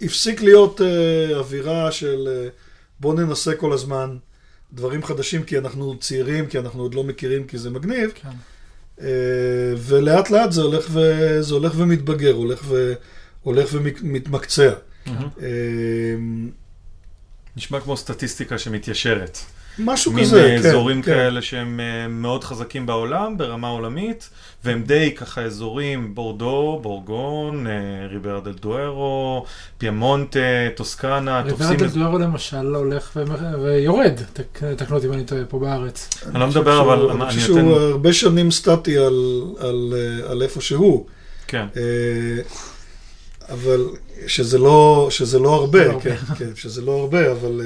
הפסיק להיות אה, אווירה של אה, בוא ננסה כל הזמן דברים חדשים כי אנחנו צעירים, כי אנחנו עוד לא מכירים, כי זה מגניב, כן. אה, ולאט לאט זה הולך, ו, זה הולך ומתבגר, הולך, ו, הולך ומתמקצע. מהמם. אה, נשמע כמו סטטיסטיקה שמתיישרת. משהו מין כזה, אה, כן. אזורים כן. כאלה שהם אה, מאוד חזקים בעולם, ברמה עולמית, והם די ככה אזורים בורדו, בורגון, אה, ריברה דל דוארו, פיאמונטה, טוסקנה, ריברה תופסים... דל את- דוארו למשל הולך ו- ויורד, תק- תקנו אותי אם אני טועה פה בארץ. אני לא חושב מדבר, שהוא- אבל אני אני חושב שהוא. הרבה שנים סטטי על- על אה, על איפה שהוא. כן. אבל שזה לא, שזה לא הרבה, לא הרבה. כן, כן, שזה לא הרבה, אבל,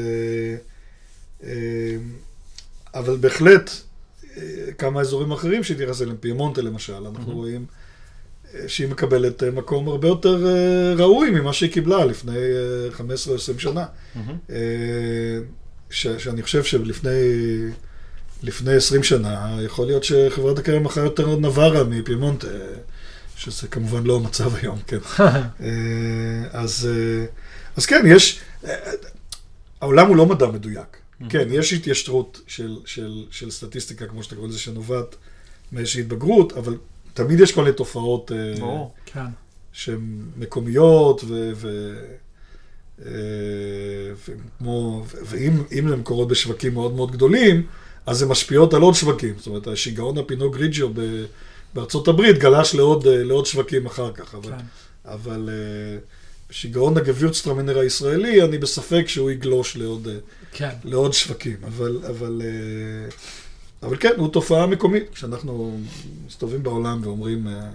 אבל בהחלט אה, כמה אזורים אחרים שהתייחס אליהם, פיימונטה למשל, אנחנו Mhm. רואים אה, שהיא מקבלת אה, מקום הרבה יותר אה, ראוי ממה שהיא קיבלה לפני אה, 15 או 20 שנה. אה, ש, שאני חושב שלפני לפני 20 שנה, יכול להיות שחברת הקרן מכרה יותר נברה מפיימונט, אה, שזה כמובן לא המצב היום, כן. אה, אז, אה, אז כן, יש, אה, העולם הוא לא מדע מדויק. כן, יש התיישרות של, של, של סטטיסטיקה, כמו שאתה קורא לזה, שנובעת מאיזושהי התבגרות, אבל תמיד יש כל מיני תופעות אה. כן. שהן מקומיות, ו... ו אה, וכמו, ואם אם הן קורות בשווקים מאוד מאוד גדולים, אז הן משפיעות על עוד שווקים. זאת אומרת, השיגעון הפינו גריג'ו ב- בארצות הברית גלש לעוד, אה, לעוד שווקים אחר כך. אבל, כן. אבל אה, שיגעון הגבירצטרמנר הישראלי, אני בספק שהוא יגלוש לעוד, אה, כן. לעוד שווקים. אבל, אבל, אה, אבל כן, הוא תופעה מקומית. כשאנחנו מסתובבים בעולם ואומרים, אה,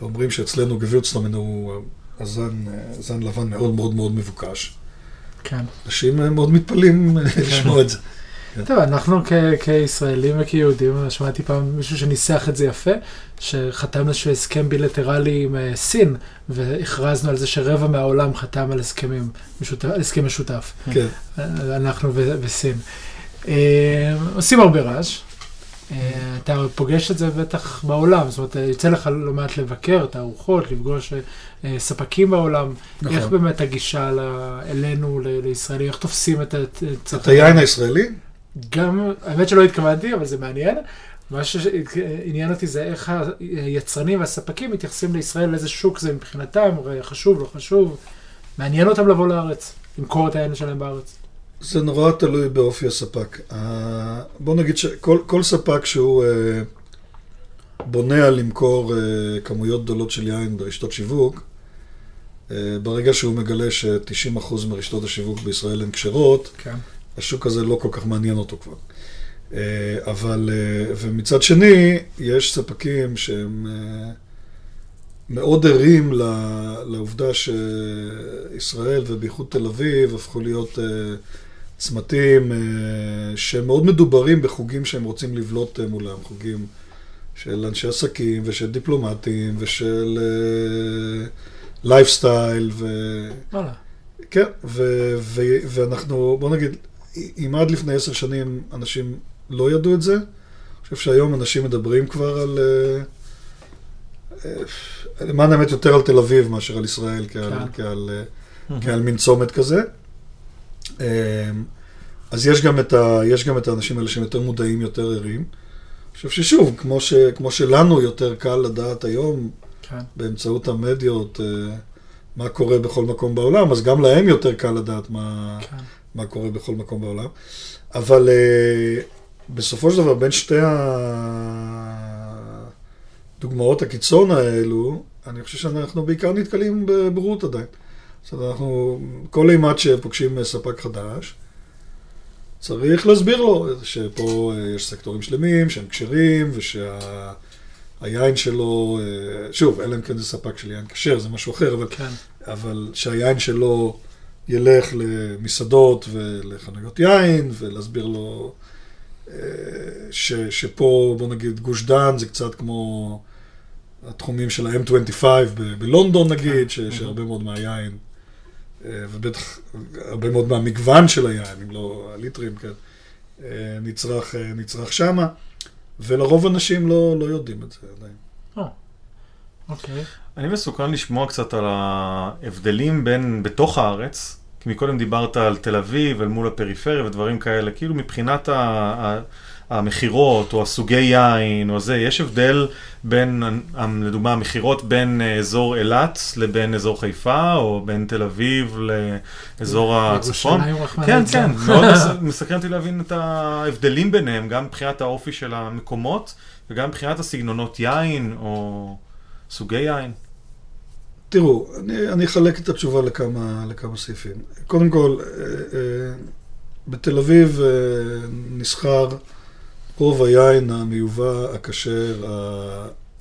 ואומרים שאצלנו גבירצטרמנר הוא הזן, אה, זן לבן מאוד מאוד מאוד מבוקש, כן. אנשים מאוד מתפלאים אה, לשמוע את זה. טוב, אנחנו כ- כישראלים וכיהודים, שמעתי פעם מישהו שניסח את זה יפה, שחתם איזשהו הסכם בילטרלי עם אה, סין, והכרזנו על זה שרבע מהעולם חתם על הסכמים, הסכם משותף, כן. אה, אנחנו ו- וסין. אה, עושים הרבה רעש. אתה פוגש את זה בטח בעולם, זאת אומרת, יוצא לך לא מעט לבקר, תערוכות, לפגוש אה, ספקים בעולם. נכון. איך באמת הגישה אלינו, ל- לישראלים, איך תופסים את ה- את את היין הישראלי? גם, האמת שלא התכוונתי, אבל זה מעניין. מה שעניין אותי זה איך היצרנים והספקים מתייחסים לישראל, לאיזה שוק זה מבחינתם, חשוב, לא חשוב. מעניין אותם לבוא לארץ, למכור את העין שלהם בארץ. זה נורא תלוי באופי הספק. בוא נגיד שכל כל ספק שהוא אה, בונה על למכור אה, כמויות גדולות של יין ברשתות שיווק, אה, ברגע שהוא מגלה ש-90% מרשתות השיווק בישראל הן כשרות, כן. השוק הזה לא כל כך מעניין אותו כבר. אה, אבל, אה, ומצד שני, יש ספקים שהם אה, מאוד ערים לעובדה שישראל ובייחוד תל אביב הפכו להיות צמתים אה, שהם מאוד מדוברים בחוגים שהם רוצים לבלוט מולם, חוגים של אנשי עסקים ושל דיפלומטים ושל לייפסטייל ו... וואלה. כן, ו- ו- ואנחנו, בוא נגיד, אם עד לפני עשר שנים אנשים לא ידעו את זה, אני חושב שהיום אנשים מדברים כבר על, אה, אה, למען האמת יותר על תל אביב מאשר על ישראל כעל, כן. כעל, אה, כעל מין צומת כזה. אה, אז יש גם, את ה, יש גם את האנשים האלה שהם יותר מודעים, יותר ערים. אני חושב ששוב, כמו, ש, כמו שלנו יותר קל לדעת היום כן. באמצעות המדיות אה, מה קורה בכל מקום בעולם, אז גם להם יותר קל לדעת מה, כן. מה קורה בכל מקום בעולם. אבל אה, בסופו של דבר, בין שתי הדוגמאות הקיצון האלו, אני חושב שאנחנו בעיקר נתקלים בבורות עדיין. זאת אומרת, אנחנו, כל אימת שפוגשים ספק חדש, צריך להסביר לו שפה אה, יש סקטורים שלמים שהם כשרים, ושהיין שלו, אה, שוב, אלא אם כן זה ספק של יין כשר, זה משהו אחר, אבל כן. אבל שהיין שלו ילך למסעדות ולחנויות יין, ולהסביר לו אה, ש, שפה, בוא נגיד, גוש דן זה קצת כמו התחומים של ה-M25 ב- בלונדון נגיד, ש, שהרבה מאוד מהיין, אה, ובטח הרבה מאוד מהמגוון של היין, אם לא הליטרים, כן, אה, נצרך, נצרך שמה, ולרוב אנשים לא, לא יודעים את זה עדיין. אוקיי. אני מסוכן לשמוע קצת על ההבדלים בין, בתוך הארץ, כי מקודם דיברת על תל אביב, אל מול הפריפריה ודברים כאלה, כאילו מבחינת ה, המכירות, או הסוגי יין, או זה, יש הבדל בין, אמ, לדוגמה, המכירות בין אה, אזור אילת לבין אזור חיפה, או בין תל אביב לאזור הצפון? כן, כן, מאוד מסקרן אותי להבין את ההבדלים ביניהם, גם מבחינת האופי של המקומות, וגם מבחינת הסגנונות יין, או סוגי יין. תראו, אני, אני אחלק את התשובה לכמה, לכמה סעיפים. קודם כל, אה, אה, בתל אביב נסחר רוב היין המיובא, הכשר,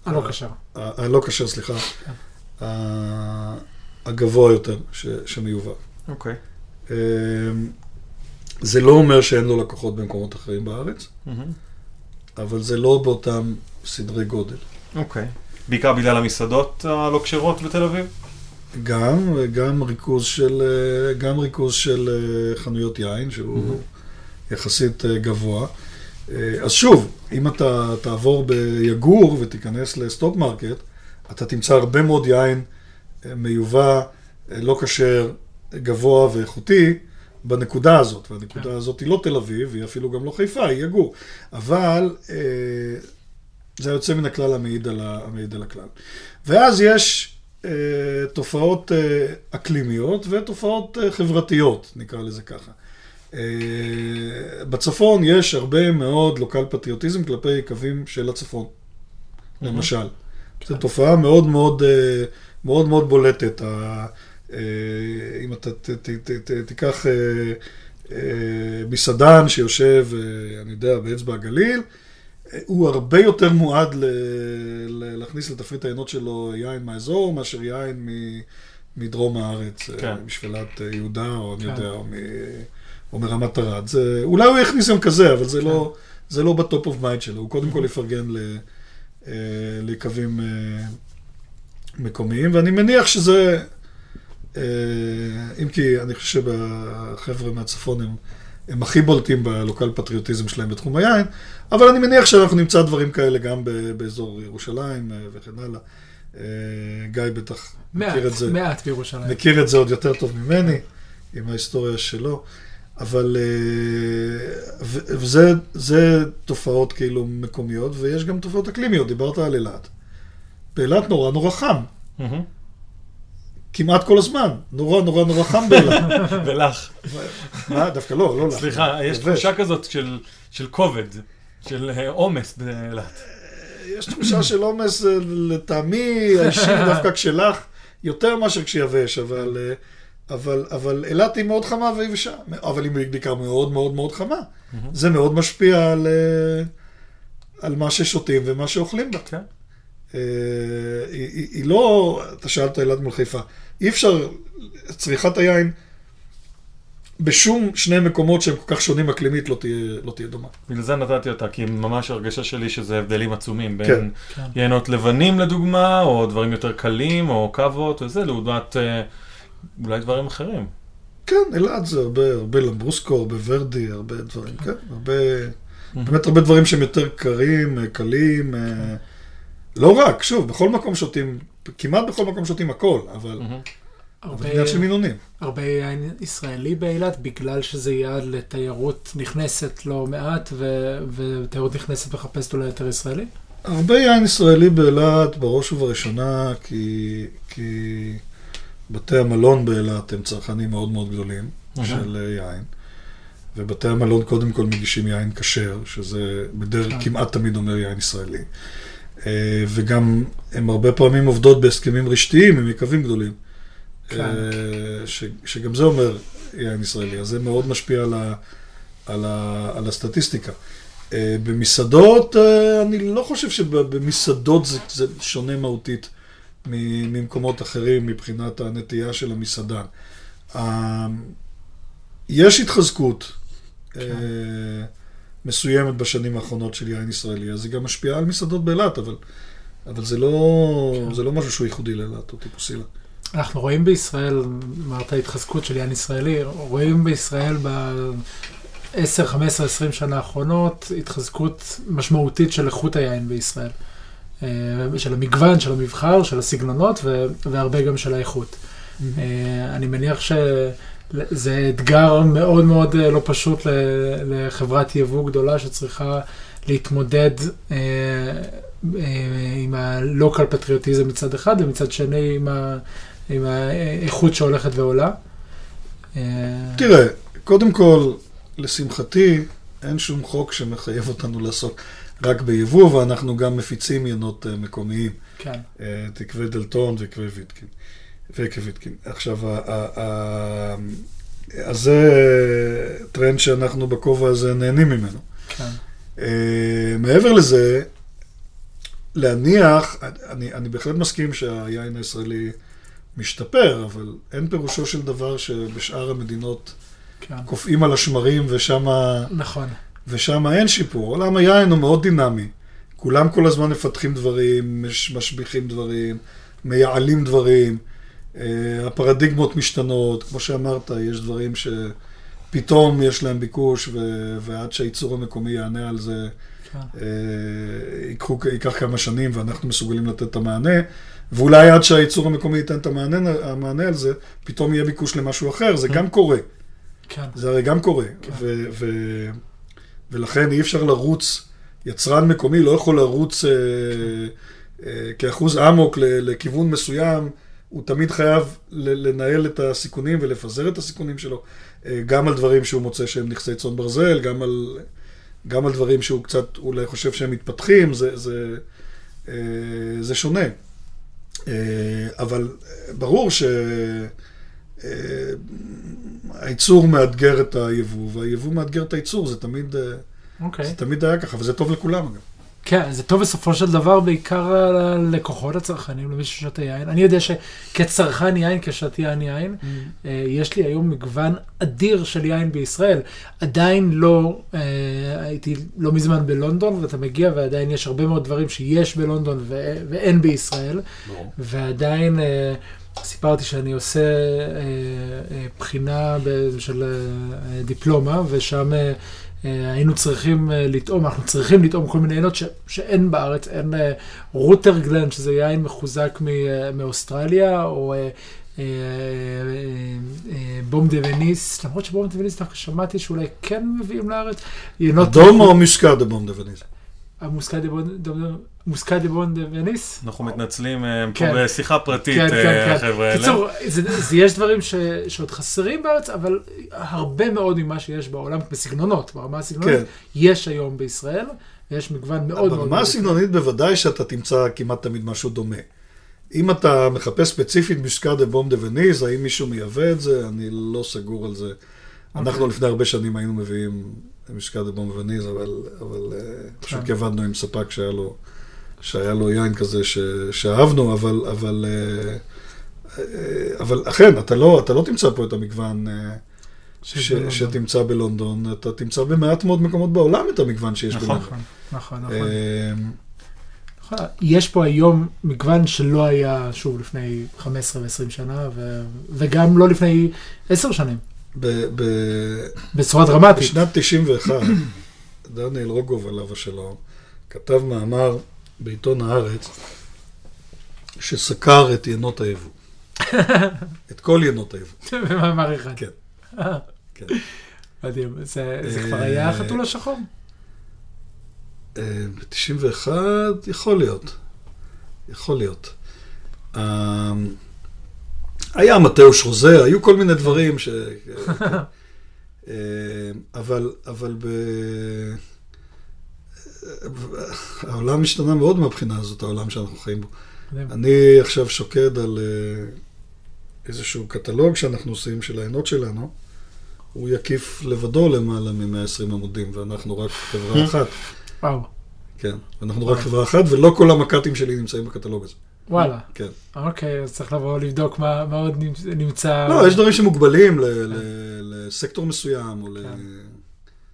הלא כשר. הלא כשר, סליחה, הגבוה יותר שמיובא. אוקיי. אמ, זה לא אומר שאין לו לקוחות במקומות אחרים בארץ, אבל זה לא באותם סדרי גודל. אוקיי. בעיקר בגלל המסעדות הלא כשרות בתל אביב? גם, גם ריכוז של, גם ריכוז של אה, חנויות יין, שהוא יחסית אה, גבוה. אה, אז שוב, אם אתה תעבור ביגור ותיכנס לסטופ מרקט, אתה תמצא הרבה מאוד יין אה, מיובא, אה, לא כשר, גבוה ואיכותי, בנקודה הזאת. והנקודה כן. הזאת היא לא תל אביב, היא אפילו גם לא חיפה, היא יגור. אבל זה יוצא מן הכלל המעיד על, המעיד על הכלל. ואז יש תופעות אקלימיות ותופעות חברתיות, נקרא לזה ככה. אה, בצפון יש הרבה מאוד לוקל פטריוטיזם כלפי קווים של הצפון, למשל. זו תופעה מאוד מאוד, אה, מאוד מאוד בולטת. אה, אם אתה תיקח מסעדן שיושב, אני יודע, באצבע הגליל, הוא הרבה יותר מועד להכניס לתפריט העיינות שלו יין מהאזור, מאשר יין מדרום הארץ, כן. משפלת יהודה, או אני כן. יודע, או מ... או מרמת ארד. זה, אולי הוא יכניס גם כזה, אבל זה לא, זה לא ב top of mind שלו. הוא קודם כל יפרגן ל, אה, לקווים אה, מקומיים, ואני מניח שזה, אה, אם כי אני חושב שהחבר'ה מהצפון הם, הם הכי בולטים בלוקל פטריוטיזם שלהם בתחום היין, אבל אני מניח שאנחנו נמצא דברים כאלה גם באזור ירושלים וכן הלאה. גיא בטח מעט, מכיר את זה. מעט בירושלים. מכיר את זה עוד יותר טוב ממני, עם ההיסטוריה שלו. אבל אה, וזה זה תופעות כאילו מקומיות, ויש גם תופעות אקלימיות, דיברת על אילת. באילת נורא נורא חם. כמעט כל הזמן, נורא נורא נורא חם באילת. ולך. מה? דווקא לא, לא לך. סליחה, יש תחושה כזאת של כובד, של אה, עומס באילת. אה, יש תחושה של עומס לטעמי האישי דווקא כשלך, יותר מאשר כשיבש, אבל... אבל, אבל אילת היא מאוד חמה ויבשה, אבל היא בעיקר מאוד מאוד מאוד חמה. Mm-hmm. זה מאוד משפיע על, אה, על מה ששותים ומה שאוכלים בה. כן. Uh, היא, היא, היא לא, אתה שאלת אילת מול חיפה, אי אפשר, צריכת היין בשום שני מקומות שהם כל כך שונים אקלימית לא תהיה, לא תהיה דומה. בגלל זה נתתי אותה, כי ממש הרגשה שלי שזה הבדלים עצומים בין כן. כן. יינות לבנים לדוגמה, או דברים יותר קלים, או קוות וזה, לעומת... Uh, אולי דברים אחרים. כן, אלעד זה הרבה, הרבה למברוסקו, הרבה ורדי, הרבה דברים, כן, הרבה, באמת הרבה דברים שהם יותר קרים, אה, קלים, אה, לא רק, שוב, בכל מקום שותים, כמעט בכל מקום שותים הכל, אבל... הרבה עניין של מינונים. הרבה יין ישראלי באילת, בגלל שזה יעד לתיירות נכנסת לא מעט, ותיירות נכנסת מחפשת אולי יותר ישראלי? הרבה יין ישראלי באילת, בראש ובראשונה, כי... כי... בתי המלון באילת הם צרכנים מאוד מאוד גדולים. של אה, יין. ובתי המלון קודם כל מגישים יין כשר, שזה בדרך okay. כמעט תמיד אומר יין ישראלי. אה, וגם הם הרבה פעמים עובדות בהסכמים רשתיים עם יקבים גדולים. Okay. אה, ש, שגם זה אומר יין ישראלי, אז זה מאוד משפיע על, ה, על, ה, על הסטטיסטיקה. במסעדות, אני לא חושב שבמסעדות זה, זה שונה מהותית. ממקומות אחרים מבחינת הנטייה של המסעדן. יש התחזקות כן. מסוימת בשנים האחרונות של יין ישראלי, אז היא גם משפיעה על מסעדות באילת, אבל, אבל זה, לא, כן. זה לא משהו שהוא ייחודי לאילת או טיפוסי לה. אנחנו רואים בישראל, אמרת התחזקות של יין ישראלי, רואים בישראל ב-10, 15, 20 שנה האחרונות התחזקות משמעותית של איכות היין בישראל. אה, של המגוון, של המבחר, של הסגנונות והרבה גם של האיכות. Mm-hmm. אני מניח זה אתגר מאוד מאוד אה, לא פשוט לחברת יבוא גדולה שצריכה להתמודד אה, אה, עם הלוקל פטריוטיזם מצד אחד, ומצד שני עם, ה, עם האיכות שהולכת ועולה. אה, תראה, קודם כל, לשמחתי, אין שום חוק שמחייב אותנו לעסוק רק ביבוא, ואנחנו גם מפיצים ינות מקומיים. כן, את יקב דלתון ואת יקב ויטקין. ויקב ויטקין. עכשיו, אז זה טרנד שאנחנו בכובע הזה נהנים ממנו. כן, אה, מעבר לזה, להניח, אני, אני בהחלט מסכים שהיין הישראלי משתפר, אבל אין פירושו של דבר שבשאר המדינות כן. קופאים על השמרים ושמה... נכון. ושם אין שיפור. עולם היין הוא מאוד דינמי. כולם כל הזמן מפתחים דברים, מש- משביחים דברים, מייעלים דברים. אה, הפרדיגמות משתנות. כמו שאמרת, יש דברים שפתאום יש להם ביקוש, ו- ועד שהייצור המקומי יענה על זה, כן. אה, ייקחו, ייקח כמה שנים ואנחנו מסוגלים לתת את המענה. ואולי עד שהייצור המקומי ייתן את המענה, המענה על זה, פתאום יהיה ביקוש למשהו אחר. זה גם קורה. כן, זה הרי גם קורה, כן. ו- ו- ולכן אי אפשר לרוץ, יצרן מקומי לא יכול לרוץ אה, אה, כאחוז אמוק ל- לכיוון מסוים, הוא תמיד חייב לנהל את הסיכונים ולפזר את הסיכונים שלו, אה, גם על דברים שהוא מוצא שהם נכסי צאן ברזל, גם על, גם על דברים שהוא קצת אולי חושב שהם מתפתחים, זה, זה, אה, זה שונה. אה, אבל ברור ש... אה, הייצור מאתגר את היבוא, והיבוא מאתגר את הייצור, זה תמיד, אה, אוקיי. זה תמיד היה ככה, וזה טוב לכולם אגב. כן, זה טוב בסופו של דבר בעיקר ללקוחות הצרכנים, למי ששותה יין. אני יודע שכצרכן יין, כשתיין יין, אה, יש לי היום מגוון אדיר של יין בישראל. עדיין לא, אה, הייתי לא מזמן בלונדון, ואתה מגיע ועדיין יש הרבה מאוד דברים שיש בלונדון ו- ואין בישראל. ועדיין אה, סיפרתי שאני עושה אה, אה, בחינה ב- של אה, דיפלומה, ושם היינו צריכים אה, לטעום, אנחנו צריכים לטעום כל מיני עינות ש- שאין בארץ, אין אה, רוטר גלנד, שזה יין מחוזק מ- אה, מאוסטרליה, או... אה, אה, אה, אה, בום דה וניס, למרות שבום דה וניס דווקא שמעתי שאולי כן מביאים לארץ. אדום או משקע דה בום דה וניס? המוסקה דה בון- דה- מוסקה דה בון דה וניס? אנחנו מתנצלים, אה, פה כן. בשיחה פרטית, כן, אה, כן, כן. החבר'ה האלה. קיצור, זה, זה יש דברים ש, שעוד חסרים בארץ, אבל הרבה מאוד ממה שיש בעולם, בסגנונות, ברמה הסגנונית, כן. יש היום בישראל, ויש מגוון מאוד מאוד... ברמה. הסגנונית בוודאי שאתה תמצא כמעט תמיד משהו דומה. אם אתה מחפש ספציפית מוסקה דה בום דה וניס, האם מישהו מייבא את זה? אני לא סגור על זה. אנחנו לפני הרבה שנים היינו מביאים מוסקה דה בום דה וניס, אבל, אבל אה, פשוט כן. כי עבדנו עם ספק שהיה לו, שהיה לו יין כזה ש, שאהבנו, אבל, אבל, אה, אה, אבל אכן, אתה לא, אתה לא תמצא פה את המגוון אה, ש, שבלונדון. שתמצא בלונדון, אתה תמצא במעט מאוד מקומות בעולם את המגוון שיש נכון. בלונדון. נכון, נכון, נכון. נכון. יש פה היום מגוון שלא היה, שוב, לפני 15 ו-20 שנה, ו... וגם לא לפני 10 שנים, ב- ב- בצורה דרמטית. בשנת 91, דניאל רוגוב עליו השלום, כתב מאמר בעיתון הארץ, שסקר את ינות היבוא. את כל ינות היבוא. במאמר אחד. כן. כן. מדהים. זה זה אה, כבר היה החתול השחור? ב-91, יכול להיות. יכול להיות. אה, היה מתאוש רוזה, היו כל מיני דברים ש... אה, אבל, אבל ב... העולם השתנה מאוד מהבחינה הזאת, העולם שאנחנו חיים בו. מדהים. אני עכשיו שוקד על אה, איזשהו קטלוג שאנחנו עושים של העינות שלנו. הוא יקיף לבדו למעלה מ-120 עמודים, ואנחנו רק חברה אחת. וואו, כן, אנחנו רק חברה אחת, ולא כל המק"טים שלי נמצאים בקטלוג הזה. וואלה. כן. אוקיי, אז צריך לבוא לבדוק מה מה עוד נמצ- נמצא. לא, יש דברים שמוגבלים ל- ל- לסקטור מסוים, או ל...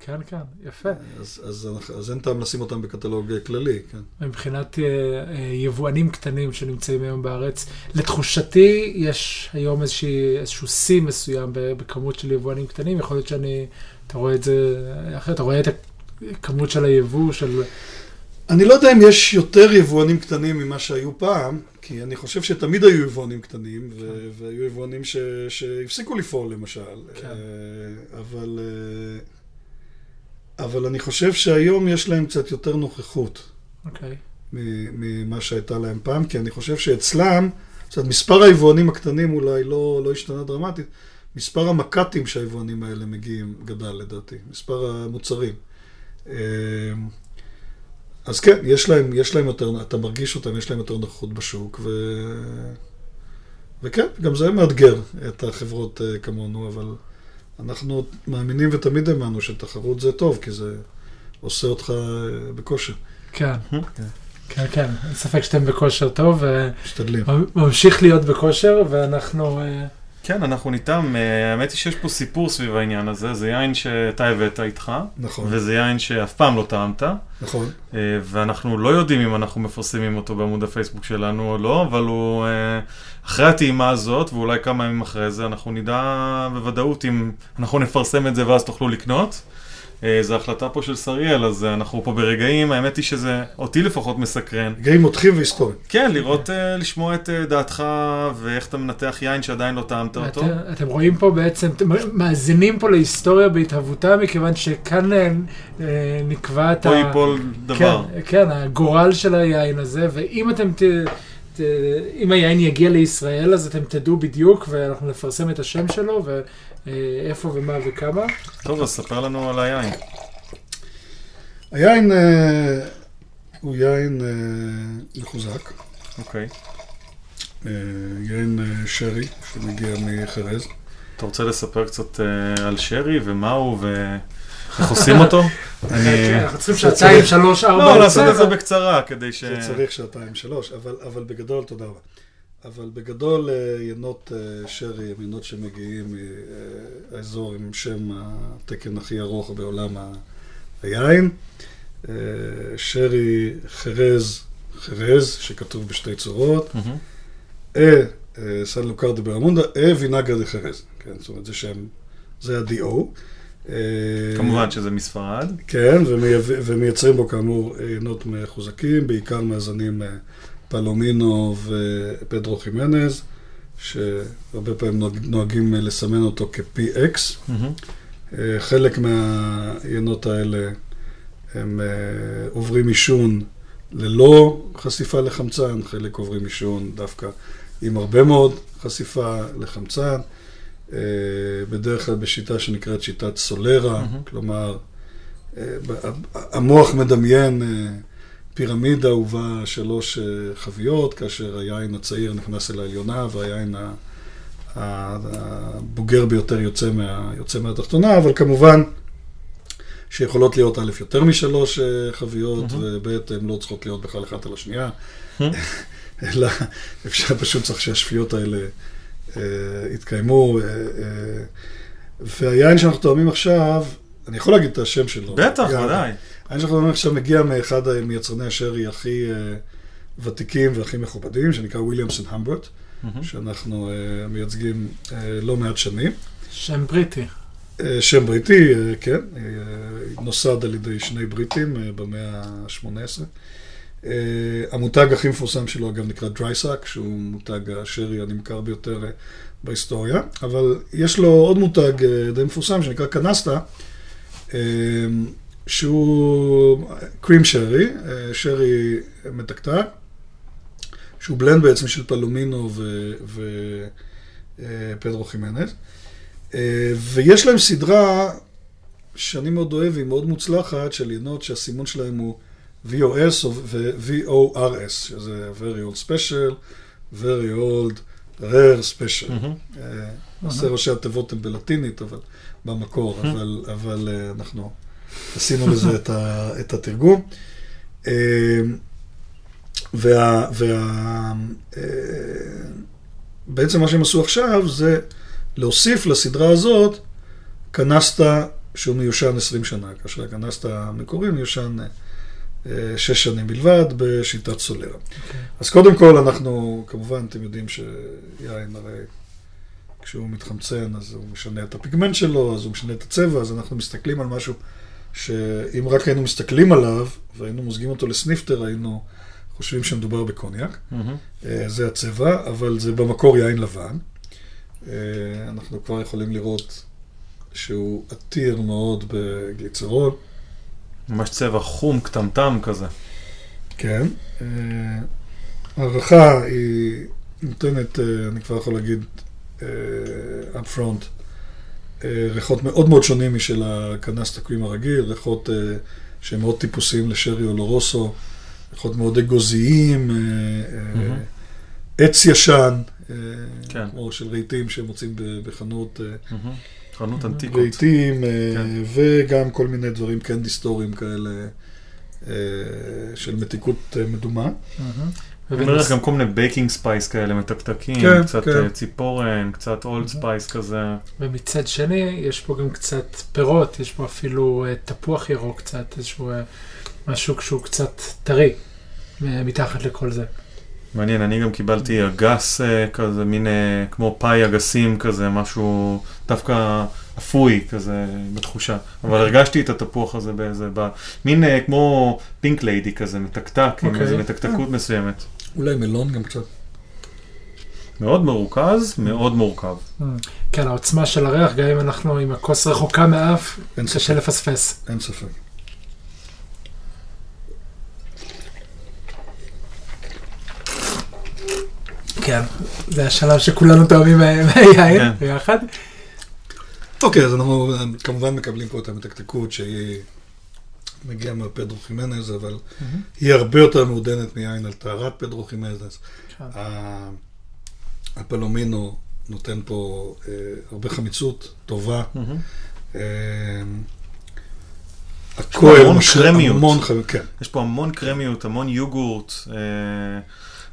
כן. כן, כן, יפה. אז- אז אז אין טעם לשים אותם בקטלוג אה, כללי, כן. מבחינת אה, אה, יבואנים קטנים שנמצאים היום בארץ, לתחושתי יש היום איזושהי- איזשהו שיא מסוים בכמות של יבואנים קטנים, יכול להיות שאני, אתה רואה את זה אחרת, אתה רואה את הכמות של היבוא של אני לא יודע אם יש יותר יבואנים קטנים ממה שהיו פעם, כי אני חושב שתמיד היו יבואנים קטנים, ו- והיו יבואנים ש- שהפסיקו לפעול למשל. כן. אבל, אבל אני חושב שהיום יש להם קצת יותר נוכחות אוקיי. מ- ממה שהייתה להם פעם, כי אני חושב שאצלם, זאת אומרת, מספר היבואנים הקטנים אולי לא, לא השתנה דרמטית, מספר המק"טים שהיבואנים האלה מגיעים גדל לדעתי, מספר המוצרים. אה, אז כן, יש להם, יש להם יותר, אתה מרגיש אותם, יש להם יותר נוכחות בשוק, ו... וכן, גם זה מאתגר את החברות אה, כמונו, אבל אנחנו מאמינים ותמיד האמנו שתחרות זה טוב, כי זה עושה אותך אה, בכושר. כן. כן, כן, אין ספק שאתם בכושר טוב, משתדלים. וממשיך להיות בכושר, ואנחנו... כן, אנחנו איתם. אה, האמת היא שיש פה סיפור סביב העניין הזה. זה יין שאתה הבאת איתך, נכון, וזה יין שאף פעם לא טעמת, נכון. אה, ואנחנו לא יודעים אם אנחנו מפרסמים אותו בעמוד הפייסבוק שלנו או לא, אבל הוא, אה, אחרי הטעימה הזאת, ואולי כמה ימים אחרי זה, אנחנו נדע בוודאות אם אנחנו נפרסם את זה ואז תוכלו לקנות. אה, זו החלטה פה של שריאל, אז אה, אנחנו פה ברגעים, האמת היא שזה אותי לפחות מסקרן. רגעים מותחים והיסטוריים. כן, לראות, אה, לשמוע את דעתך ואיך אתה מנתח יין שעדיין לא טעמת אותו. אתם, אתם רואים פה בעצם, אתם מאזינים פה להיסטוריה בהתהוותה, מכיוון שכאן נקבע את פה ייפול דבר. כן, כן, הגורל של היין הזה, ואם אתם ת... ת- אם היין יגיע לישראל, אז אתם תדעו בדיוק, ואנחנו נפרסם את השם שלו, ואיפה ומה וכמה. טוב, אז ספר לנו על היין. היין אה, הוא יין אה, מחוזק, אוקיי. אה, יין אה, שרי שמגיע מחרז. אתה רוצה לספר קצת אה, על שרי ומה הוא ואיך עושים אותו? אני... כן, אנחנו צריכים שעתיים. שלוש, ארבע. לא, לעשות את זה. בקצרה, כדי ש... זה צריך שעתיים שלוש, אבל, אבל בגדול, תודה רבה. אבל בגדול אה, ינות אה, שרי הם ינות שמגיעים מהאזור עם שם התקן הכי ארוך בעולם היין. אה, שרי חרז, חרז, שכתוב בשתי צורות. אה, אה, סן לוקר דה ברמונדה, אה וינגר דה חרז. כן, זאת אומרת, זה שם, זה ה-DO. אה, כמובן שזה מספרד. כן, ומייצרים בו כאמור עינות מחוזקים, בעיקר מהזנים אה, פלומינו ופדרו חימנז, שהרבה פעמים נוהג- נוהגים לסמן אותו כ-PX. מהמם. אה, חלק מהעיינות האלה הם אה, עוברים עישון ללא חשיפה לחמצן, חלק עוברים עישון דווקא עם הרבה מאוד חשיפה לחמצן, אה, בדרך כלל בשיטה שנקראת שיטת סולרה, מהמם. כלומר, המוח מדמיין פירמידה ובה שלוש אה, חביות, כאשר היין הצעיר נכנס אל העליונה והיין הבוגר ביותר יוצא, מה, יוצא מהתחתונה, אבל כמובן שיכולות להיות א', יותר משלוש אה, חביות, מהמם. וב', הן לא צריכות להיות בכלל אחת על השנייה, מהמם. אלא אפשר פשוט צריך שהשפיות האלה אה, יתקיימו. אה, אה, והיין שאנחנו תואמים עכשיו, אני יכול להגיד את השם שלו. בטח. ודאי. שאנחנו תואמים עכשיו מגיע מאחד מיצרני השרי הכי אה, ותיקים והכי מכובדים, שנקרא וויליאמסון המברט. שאנחנו uh, מייצגים uh, לא מעט שנים. שם בריטי. שם בריטי, כן, נוסד על ידי שני בריטים במאה ה-18. Uh, המותג הכי מפורסם שלו, אגב, נקרא דרייסאק, שהוא מותג השרי הנמכר ביותר uh, בהיסטוריה, אבל יש לו עוד מותג uh, די מפורסם שנקרא קנסטה, שהוא קרים שרי, שרי מתקתק. שהוא בלנד בעצם של פלומינו ופדרו חימנז. אה, ויש להם סדרה שאני מאוד אוהב, והיא מאוד מוצלחת, של ינות שהסימון שלהם הוא VOS ו-VORS, שזה Very Old Special, Very Old Rare Special. אה, עושה ראשי התיבות הם בלטינית, אבל במקור, אבל, אבל אה, אנחנו עשינו לזה את, ה, את התרגום. אה, וה, וה, אה, בעצם מה שהם עשו עכשיו זה להוסיף לסדרה הזאת קנסטה שהוא מיושן 20 שנה, כאשר הקנסטה המקורי מיושן אה, 6 שנים בלבד בשיטת סולרה. אז קודם כל אנחנו, כמובן, אתם יודעים שיין הרי כשהוא מתחמצן אז הוא משנה את הפיגמנט שלו, אז הוא משנה את הצבע, אז אנחנו מסתכלים על משהו שאם רק היינו מסתכלים עליו והיינו מוזגים אותו לסניפטר, היינו חושבים שמדובר בקוניאק. אה, זה הצבע, אבל זה במקור יין לבן. אה, אנחנו כבר יכולים לראות שהוא עתיר מאוד בגליצרול. ממש צבע חום, קטמטם כזה. כן. אה, הערכה היא נותנת, אני כבר יכול להגיד, up front, ריחות מאוד מאוד שונים משל הכנס תקועים הרגיל, ריחות אה, שהם מאוד טיפוסיים לשרי או לרוסו, ריחות מאוד אגוזיים, אה, אה, מהמם. עץ ישן, אה, כן. כמו של רהיטים שמוצאים ב- בחנות אה, מהמם. חנות ענתיקות. רהיטים, אה, כן. וגם כל מיני דברים קונדיטוריים כאלה אה, של מתיקות אה, מדומה. בדרך גם כל מיני baking spice כאלה מתקתקים, כן, קצת כן. אה, ציפורן, קצת old spice כזה. ומצד שני, יש פה גם קצת פירות, יש פה אפילו אה, תפוח ירוק קצת, איזשהו אה, משהו שהוא קצת טרי, אה, מתחת לכל זה. מעניין, אני גם קיבלתי אגס אה, כזה, מין אה, כמו פאי אגסים כזה, משהו דווקא אפוי כזה בתחושה. אבל הרגשתי את התפוח הזה באיזה, מין אה, כמו פינק ליידי כזה, מתקתק, עם אוקיי. איזו מתקתקות מסוימת. אולי מלון גם קצת. מאוד מרוכז, מאוד מורכב. כן, העוצמה של הריח, גם אם אנחנו עם הכוס רחוקה מאף, אין קשה. לפספס. אין ספק. כן, זה השלב שכולנו תואמים מה- מהיין כן. ביחד. אוקיי, אז אנחנו אה, כמובן מקבלים פה את המתקתקות שהיא מגיעה מהפדרו חימנז, אבל היא הרבה יותר מעודנת מיין על טהרת פדרו חימנז. כן. הפלומינו נותן פה אה, הרבה חמיצות טובה. אה, הכהל המון קרמיות. המון כן. יש פה המון קרמיות, המון יוגורט, אה,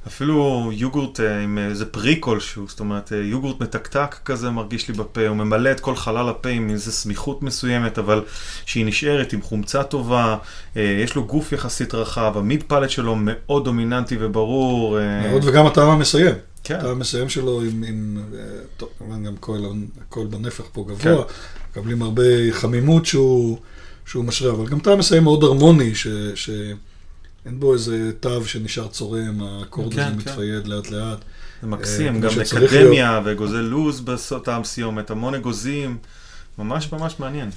אפילו יוגורט אה, עם איזה פרי כלשהו, זאת אומרת אה, יוגורט מתקתק כזה מרגיש לי בפה, הוא ממלא את כל חלל הפה עם איזו סמיכות מסוימת, אבל שהיא נשארת עם חומצה טובה, אה, יש לו גוף יחסית רחב, המיד פלט שלו מאוד דומיננטי וברור. אה, מאוד, וגם הטעם המסיים. כן, הטעם המסיים שלו עם, עם אה, טוב, כמובן גם הכהל בנפח פה גבוה, מקבלים הרבה חמימות שהוא, שהוא משרה, אבל גם טעם מסיים מאוד הרמוני, ש, שאין בו איזה תו שנשאר צורם, האקורד כן, הזה כן. מתפייד לאט לאט. זה מקסים, כמו גם אקדמיה ואגוזי לוז בטעם סיומת, המון אגוזים, ממש ממש מעניין.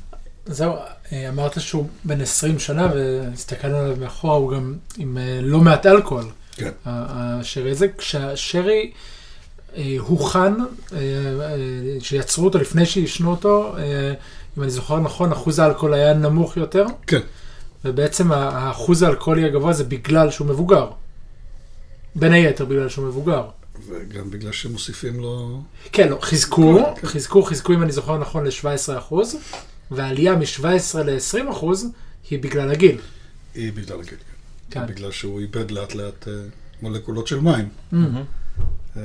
זהו, אה, אמרת שהוא בן 20 שנה, והסתכלנו עליו מאחורה, הוא גם עם אה, לא מעט אלכוהול. כן. השרי הזה, כשהשרי אה, הוכן, אה, אה, שיצרו אותו לפני שעישנו אותו, אה, אם אני זוכר נכון, אחוז האלכוהול היה נמוך יותר, כן, ובעצם האחוז האלכוהולי הגבוה זה בגלל שהוא מבוגר. בין היתר בגלל שהוא מבוגר. וגם בגלל שמוסיפים לו... כן, לא, חיזקו, כן. חיזקו, חיזקו, אם אני זוכר נכון, ל-17 אחוז, והעלייה מ-17 ל-20 אחוז היא בגלל הגיל. היא בגלל הגיל, כן. כן. בגלל שהוא איבד לאט לאט אה, מולקולות של מים. אה,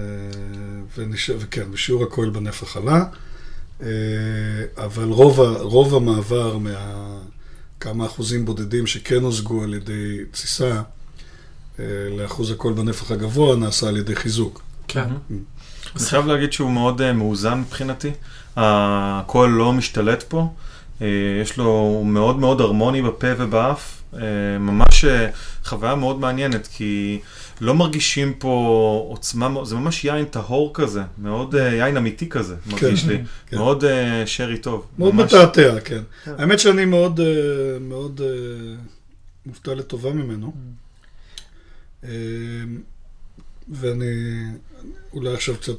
ונש... וכן, ושיעור הכהל בנפח עלה, אה, אבל רוב. רוב המעבר מכמה אחוזים בודדים שכן הושגו על ידי תסיסה אה, לאחוז הכהל בנפח הגבוה נעשה על ידי חיזוק. כן. אני חייב להגיד שהוא מאוד uh, מאוזן מבחינתי. הקול לא משתלט פה. Uh, יש לו, הוא מאוד מאוד הרמוני בפה ובאף. ממש חוויה מאוד מעניינת, כי לא מרגישים פה עוצמה, זה ממש יין טהור כזה, מאוד uh, יין אמיתי כזה, מרגיש לי. כן. מאוד uh, שרי טוב. מאוד ממש- מתעתע, כן. האמת שאני מאוד, אה, מאוד אה, מופתע לטובה ממנו. אה, ואני אולי עכשיו קצת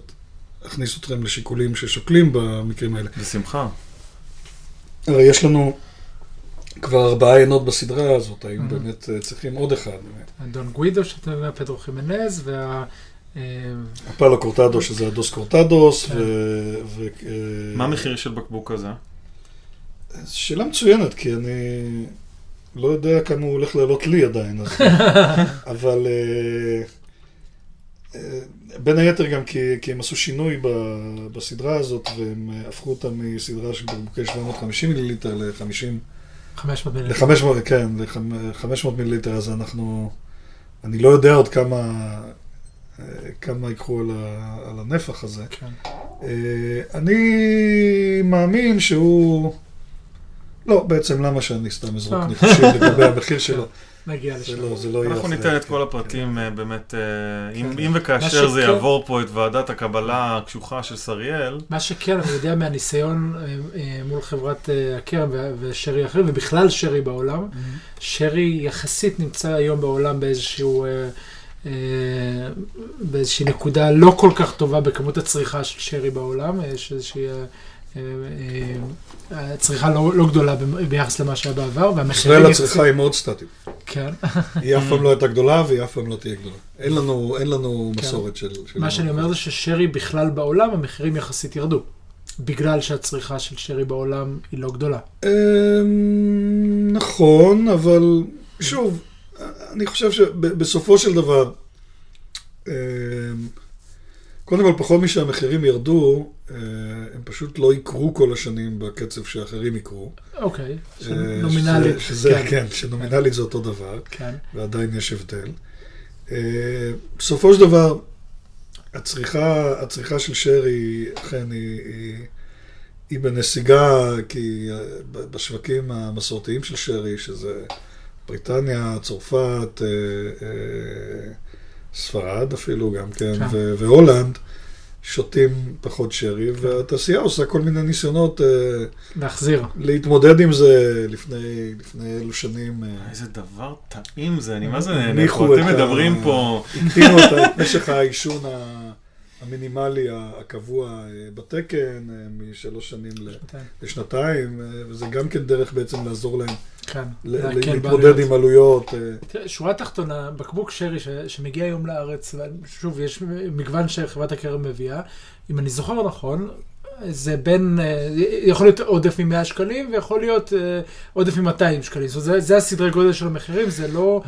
אכניס אתכם לשיקולים ששוקלים במקרים האלה. בשמחה. הרי יש לנו כבר ארבעה עיינות בסדרה הזאת, האם. באמת אה, צריכים עוד אחד? באמת? דון גווידו, שאתה אומר, פדרו חימנז, וה... אה, הפאלו קורטדו, שזה הדוס קורטדוס, כן. ו... ו- אה, מה המחיר של בקבוק כזה? שאלה מצוינת, כי אני לא יודע כמה הוא הולך לעלות לי עדיין, אז... אבל בין היתר גם כי, כי הם עשו שינוי ב, בסדרה הזאת, והם הפכו אותה מסדרה של בקבוקי 750 מיליליטר ל-50, 500 מיליליטר. ל-500, כן, ל-500 מיליליטר, אז אנחנו, אני לא יודע עוד כמה, כמה ייקחו על, ה, על הנפח הזה. כן. אה, אני מאמין שהוא לא, בעצם למה שאני סתם אזרוק אה. ניחושים לגבי המחיר שלו? נגיע זה לשם. לא, זה לא. אנחנו ניתן את כל הפרטים אה, באמת, אה, אם כן. אם וכאשר זה יעבור פה את ועדת הקבלה הקשוחה של שריאל, מה שכן, אני יודע מהניסיון אה, מול חברת ו- ושרי אחרים, ובכלל שרי בעולם, שרי יחסית נמצא היום בעולם באיזשהו, באיזושהי נקודה לא כל כך טובה בכמות הצריכה של שרי בעולם, יש איזושהי אה, אה, אה, לא, לא גדולה ביחס למה שהיה בעבר, והמחירים... ישראל הצריכה היא מאוד סטטית. כן. היא אף פעם לא הייתה גדולה והיא אף פעם לא תהיה גדולה. אין לנו, אין לנו כן. מסורת של... של מה שאני אומר זה ששרי בכלל בעולם, המחירים יחסית ירדו. בגלל שהצריכה של שרי בעולם היא לא גדולה. אמ, נכון, אבל שוב, אני חושב שבסופו של דבר, אמ, קודם כל, פחות משהמחירים ירדו, אה, הם פשוט לא יקרו כל השנים בקצב שאחרים יקרו. אוקיי, אה, נומינלית, שזה- כן, כן, שנומינלית זה אותו דבר. כן, ועדיין יש הבדל. אה, בסופו של דבר, הצריכה, הצריכה של שרי, אכן, היא, היא, היא בנסיגה, כי בשווקים המסורתיים של שרי, שזה בריטניה, צרפת, אה, אה, ספרד אפילו גם כן, כן. ו- והולנד, שותים פחות שרי, והתעשייה עושה כל מיני ניסיונות אה, להחזיר. להתמודד עם זה לפני, לפני אלו שנים. אה, איזה דבר טעים זה, אני מה זה נהנה פה, אתם מדברים פה, הקטינו את משך העישון ה- המינימלי הקבוע אה, בתקן משלוש שנים ל- לשנתיים, וזה גם כן דרך בעצם לעזור להם כן, להתמודד. עם עלויות. אה, שורה תחתונה, בקבוק שרי ש, שמגיע היום לארץ, שוב, יש מגוון שחברת הכרם מביאה, אם אני זוכר נכון, זה בין, אה, יכול להיות עודף מ-100 שקלים ויכול להיות אה, עודף מ-200 שקלים. זאת אומרת, זה, זה הסדרי גודל של המחירים, זה לא...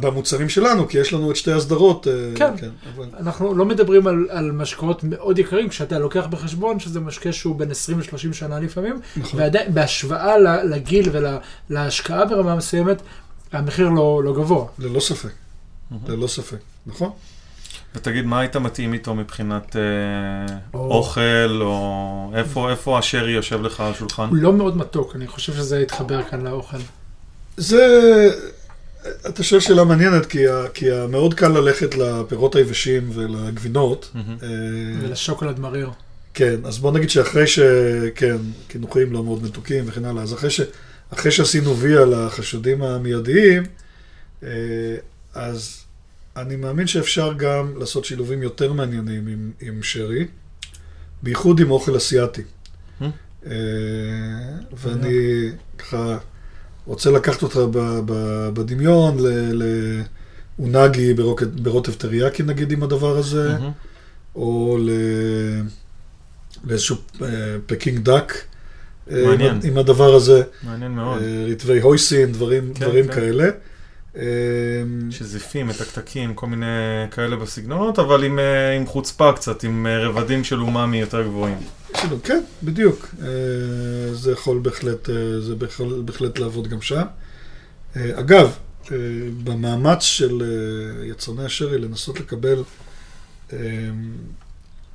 במוצרים שלנו, כי יש לנו את שתי הסדרות. אה, כן. אבל- אנחנו לא מדברים על, על משקאות מאוד יקרים, כשאתה לוקח בחשבון שזה משקה שהוא בין 20 ל-30 שנה לפעמים, נכון. ועדיין, בהשוואה לגיל ולהשקעה ברמה מסוימת, המחיר לא, לא גבוה. ללא ספק, ללא ספק, נכון? ותגיד, מה היית מתאים איתו מבחינת אה, או- אוכל, או איפה איפה השרי יושב לך על השולחן? הוא לא מאוד מתוק, אני חושב שזה יתחבר כאן לאוכל. זה, אתה שואל שאלה מעניינת, כי, ה- כי ה- מאוד קל ללכת לפירות היבשים ולגבינות. מהמם. אה, ולשוקולד מריר. כן, אז בוא נגיד שאחרי ש... כן, קינוחים לא מאוד מתוקים וכן הלאה, אז אחרי, ש... אחרי שעשינו וי על החשודים המיידיים, אה, אז אני מאמין שאפשר גם לעשות שילובים יותר מעניינים עם, עם שרי, בייחוד עם אוכל אסיאתי. Hmm. אה, ואני ככה רוצה לקחת אותך ב- ב- בדמיון לאונגי ברוטב טריאקי נגיד עם הדבר הזה. מהמם. או ל... לאיזשהו אה, פקינג דק. אה, מעניין. עם, הדבר הזה, מעניין מאוד. רטבי הויסין, דברים, כן, דברים כן. כאלה. אה, שזיפים, מתקתקים, כל מיני כאלה בסגנונות, אבל עם, אה, עם חוצפה קצת, עם אה, רבדים של אומאמי יותר גבוהים. כן, בדיוק. אה, זה יכול בהחלט, זה יכול בהחלט לעבוד גם שם. אגב, במאמץ של יצרני השרי לנסות לקבל, אה,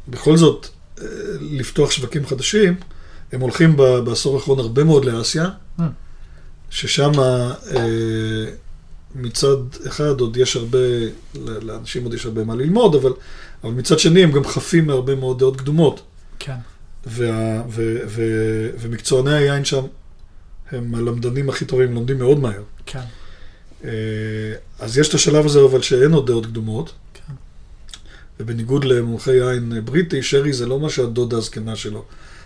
בכל זאת, לפתוח שווקים חדשים, הם הולכים בעשור האחרון הרבה מאוד לאסיה. ששם מצד אחד עוד יש הרבה, לאנשים עוד יש הרבה מה ללמוד, אבל, אבל מצד שני הם גם חפים מהרבה מאוד דעות קדומות. כן. וה, ו, ו, ומקצועני היין שם הם הלמדנים הכי טובים, לומדים מאוד מהר. כן. אה, אז יש את השלב הזה, אבל שאין עוד דעות קדומות. כן. ובניגוד למומחי יין בריטי, שרי זה לא מה שהדודה הזקנה שלו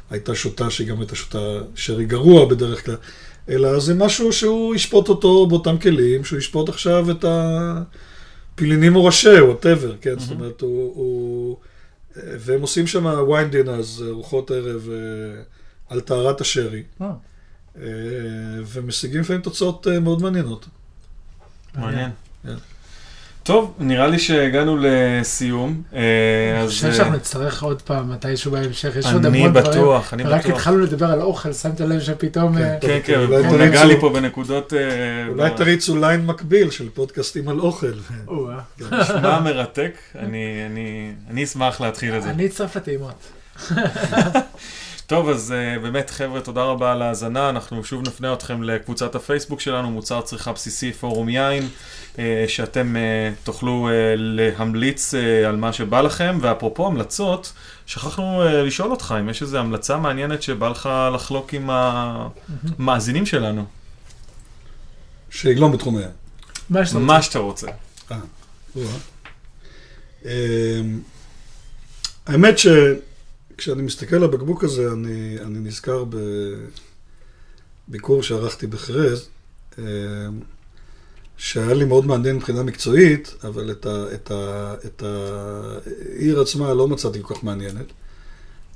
הייתה שותה, שהיא גם הייתה שותה שרי גרוע בדרך כלל, אלא זה משהו שהוא ישפוט אותו באותם כלים, שהוא ישפוט עכשיו את הפוליני מונראשה, whatever, כן? זאת אומרת, הוא... הוא... והם עושים שם ויין דינרס, ארוחות ערב אה, על טהרת השרי, אה, ומשיגים לפעמים תוצאות אה, מאוד מעניינות. מעניין. כן. טוב, נראה לי שהגענו לסיום. אה, אני חושב אה, שאנחנו נצטרך עוד פעם מתישהו בהמשך, יש עוד אני המון דברים. בטוח, אני רק בטוח. התחלנו לדבר על אוכל, שמת לב שפתאום... כן, אה, כן, כן, הוא נגע לי פה בנקודות... אולי תריצו ליין מקביל של פודקאסטים על אוכל. או-אה. נשמע מרתק, אני- אני אני אשמח להתחיל את זה. אני אצטרף לטעימות. טוב, אז uh, באמת, חבר'ה, תודה רבה על ההאזנה. אנחנו שוב נפנה אתכם לקבוצת הפייסבוק שלנו, מוצר צריכה בסיסי פורום יין, uh, שאתם uh, תוכלו uh, להמליץ uh, על מה שבא לכם. ואפרופו המלצות, שכחנו uh, לשאול אותך אם יש איזו המלצה מעניינת שבא לך לחלוק עם המאזינים שלנו. בתחום היין. מה שאתה מה רוצה. שאתה רוצה. אה, או-אה. שכשאני מסתכל על הבקבוק הזה, אני, אני נזכר בביקור שערכתי בחרז, אמ, שהיה לי מאוד מעניין מבחינה מקצועית, אבל את, ה, את, ה, את העיר עצמה לא מצאתי כל כך מעניינת.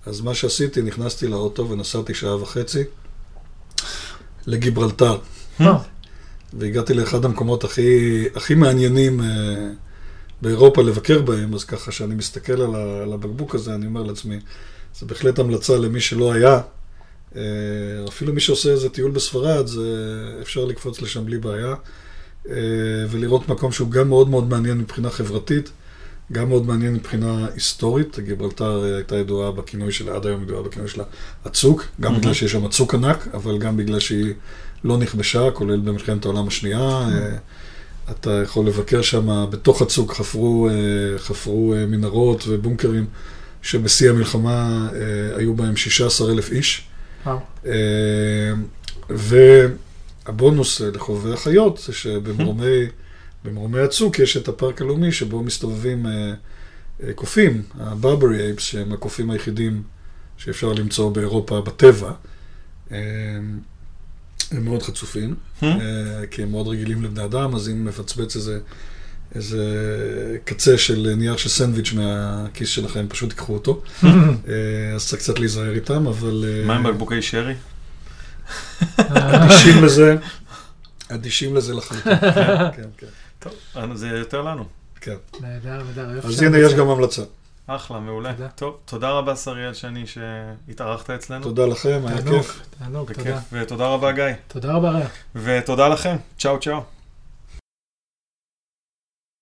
אז מה שעשיתי, נכנסתי לאוטו ונסעתי שעה וחצי לגיברלטר. אה, והגעתי לאחד המקומות הכי, הכי מעניינים אה, באירופה לבקר בהם, אז ככה שאני מסתכל על, ה, על הבקבוק הזה, אני אומר לעצמי, זה בהחלט המלצה למי שלא היה. אה, אפילו מי שעושה איזה טיול בספרד, זה אפשר לקפוץ לשם בלי בעיה, אה, ולראות מקום שהוא גם מאוד מאוד מעניין מבחינה חברתית, גם מאוד מעניין מבחינה היסטורית. גיברלטר הייתה ידועה בכינוי שלה, עד היום ידועה בכינוי שלה הצוק, גם בגלל שיש שם הצוק ענק, אבל גם בגלל שהיא לא נכבשה, כולל במלחמת העולם השנייה. אה, אתה יכול לבקר שם, בתוך הצוק חפרו, אה, חפרו אה, מנהרות ובונקרים שבשיא המלחמה אה, היו בהם 16 אלף איש. והבונוס לחובבי החיות זה שבמרומי במרומי הצוק יש את הפארק הלאומי שבו מסתובבים קופים, הברברי אייפס, שהם הקופים היחידים שאפשר למצוא באירופה בטבע. הם מאוד חצופים, Hmm? אה, כי הם מאוד רגילים לבני אדם, אז אם מפצבץ איזה, איזה קצה של נייר של סנדוויץ' מהכיס שלכם, פשוט תיקחו אותו. אה, אז צריך קצת להיזהר איתם, אבל... אה, מה עם בקבוקי שרי? אדישים לזה, אדישים לזה לחלוטין. כן, כן, טוב, זה יותר לנו. כן. נהדר, נהדר. אז הנה, יש. גם המלצה. אחלה, מעולה. תודה. טוב, תודה רבה, שריאל שני, שהתארחת אצלנו. תודה לכם, היה תענוג, כיף. תענוג, בכיף. תודה. ותודה רבה, גיא. תודה רבה, רע. ותודה לכם. צ'או צ'או.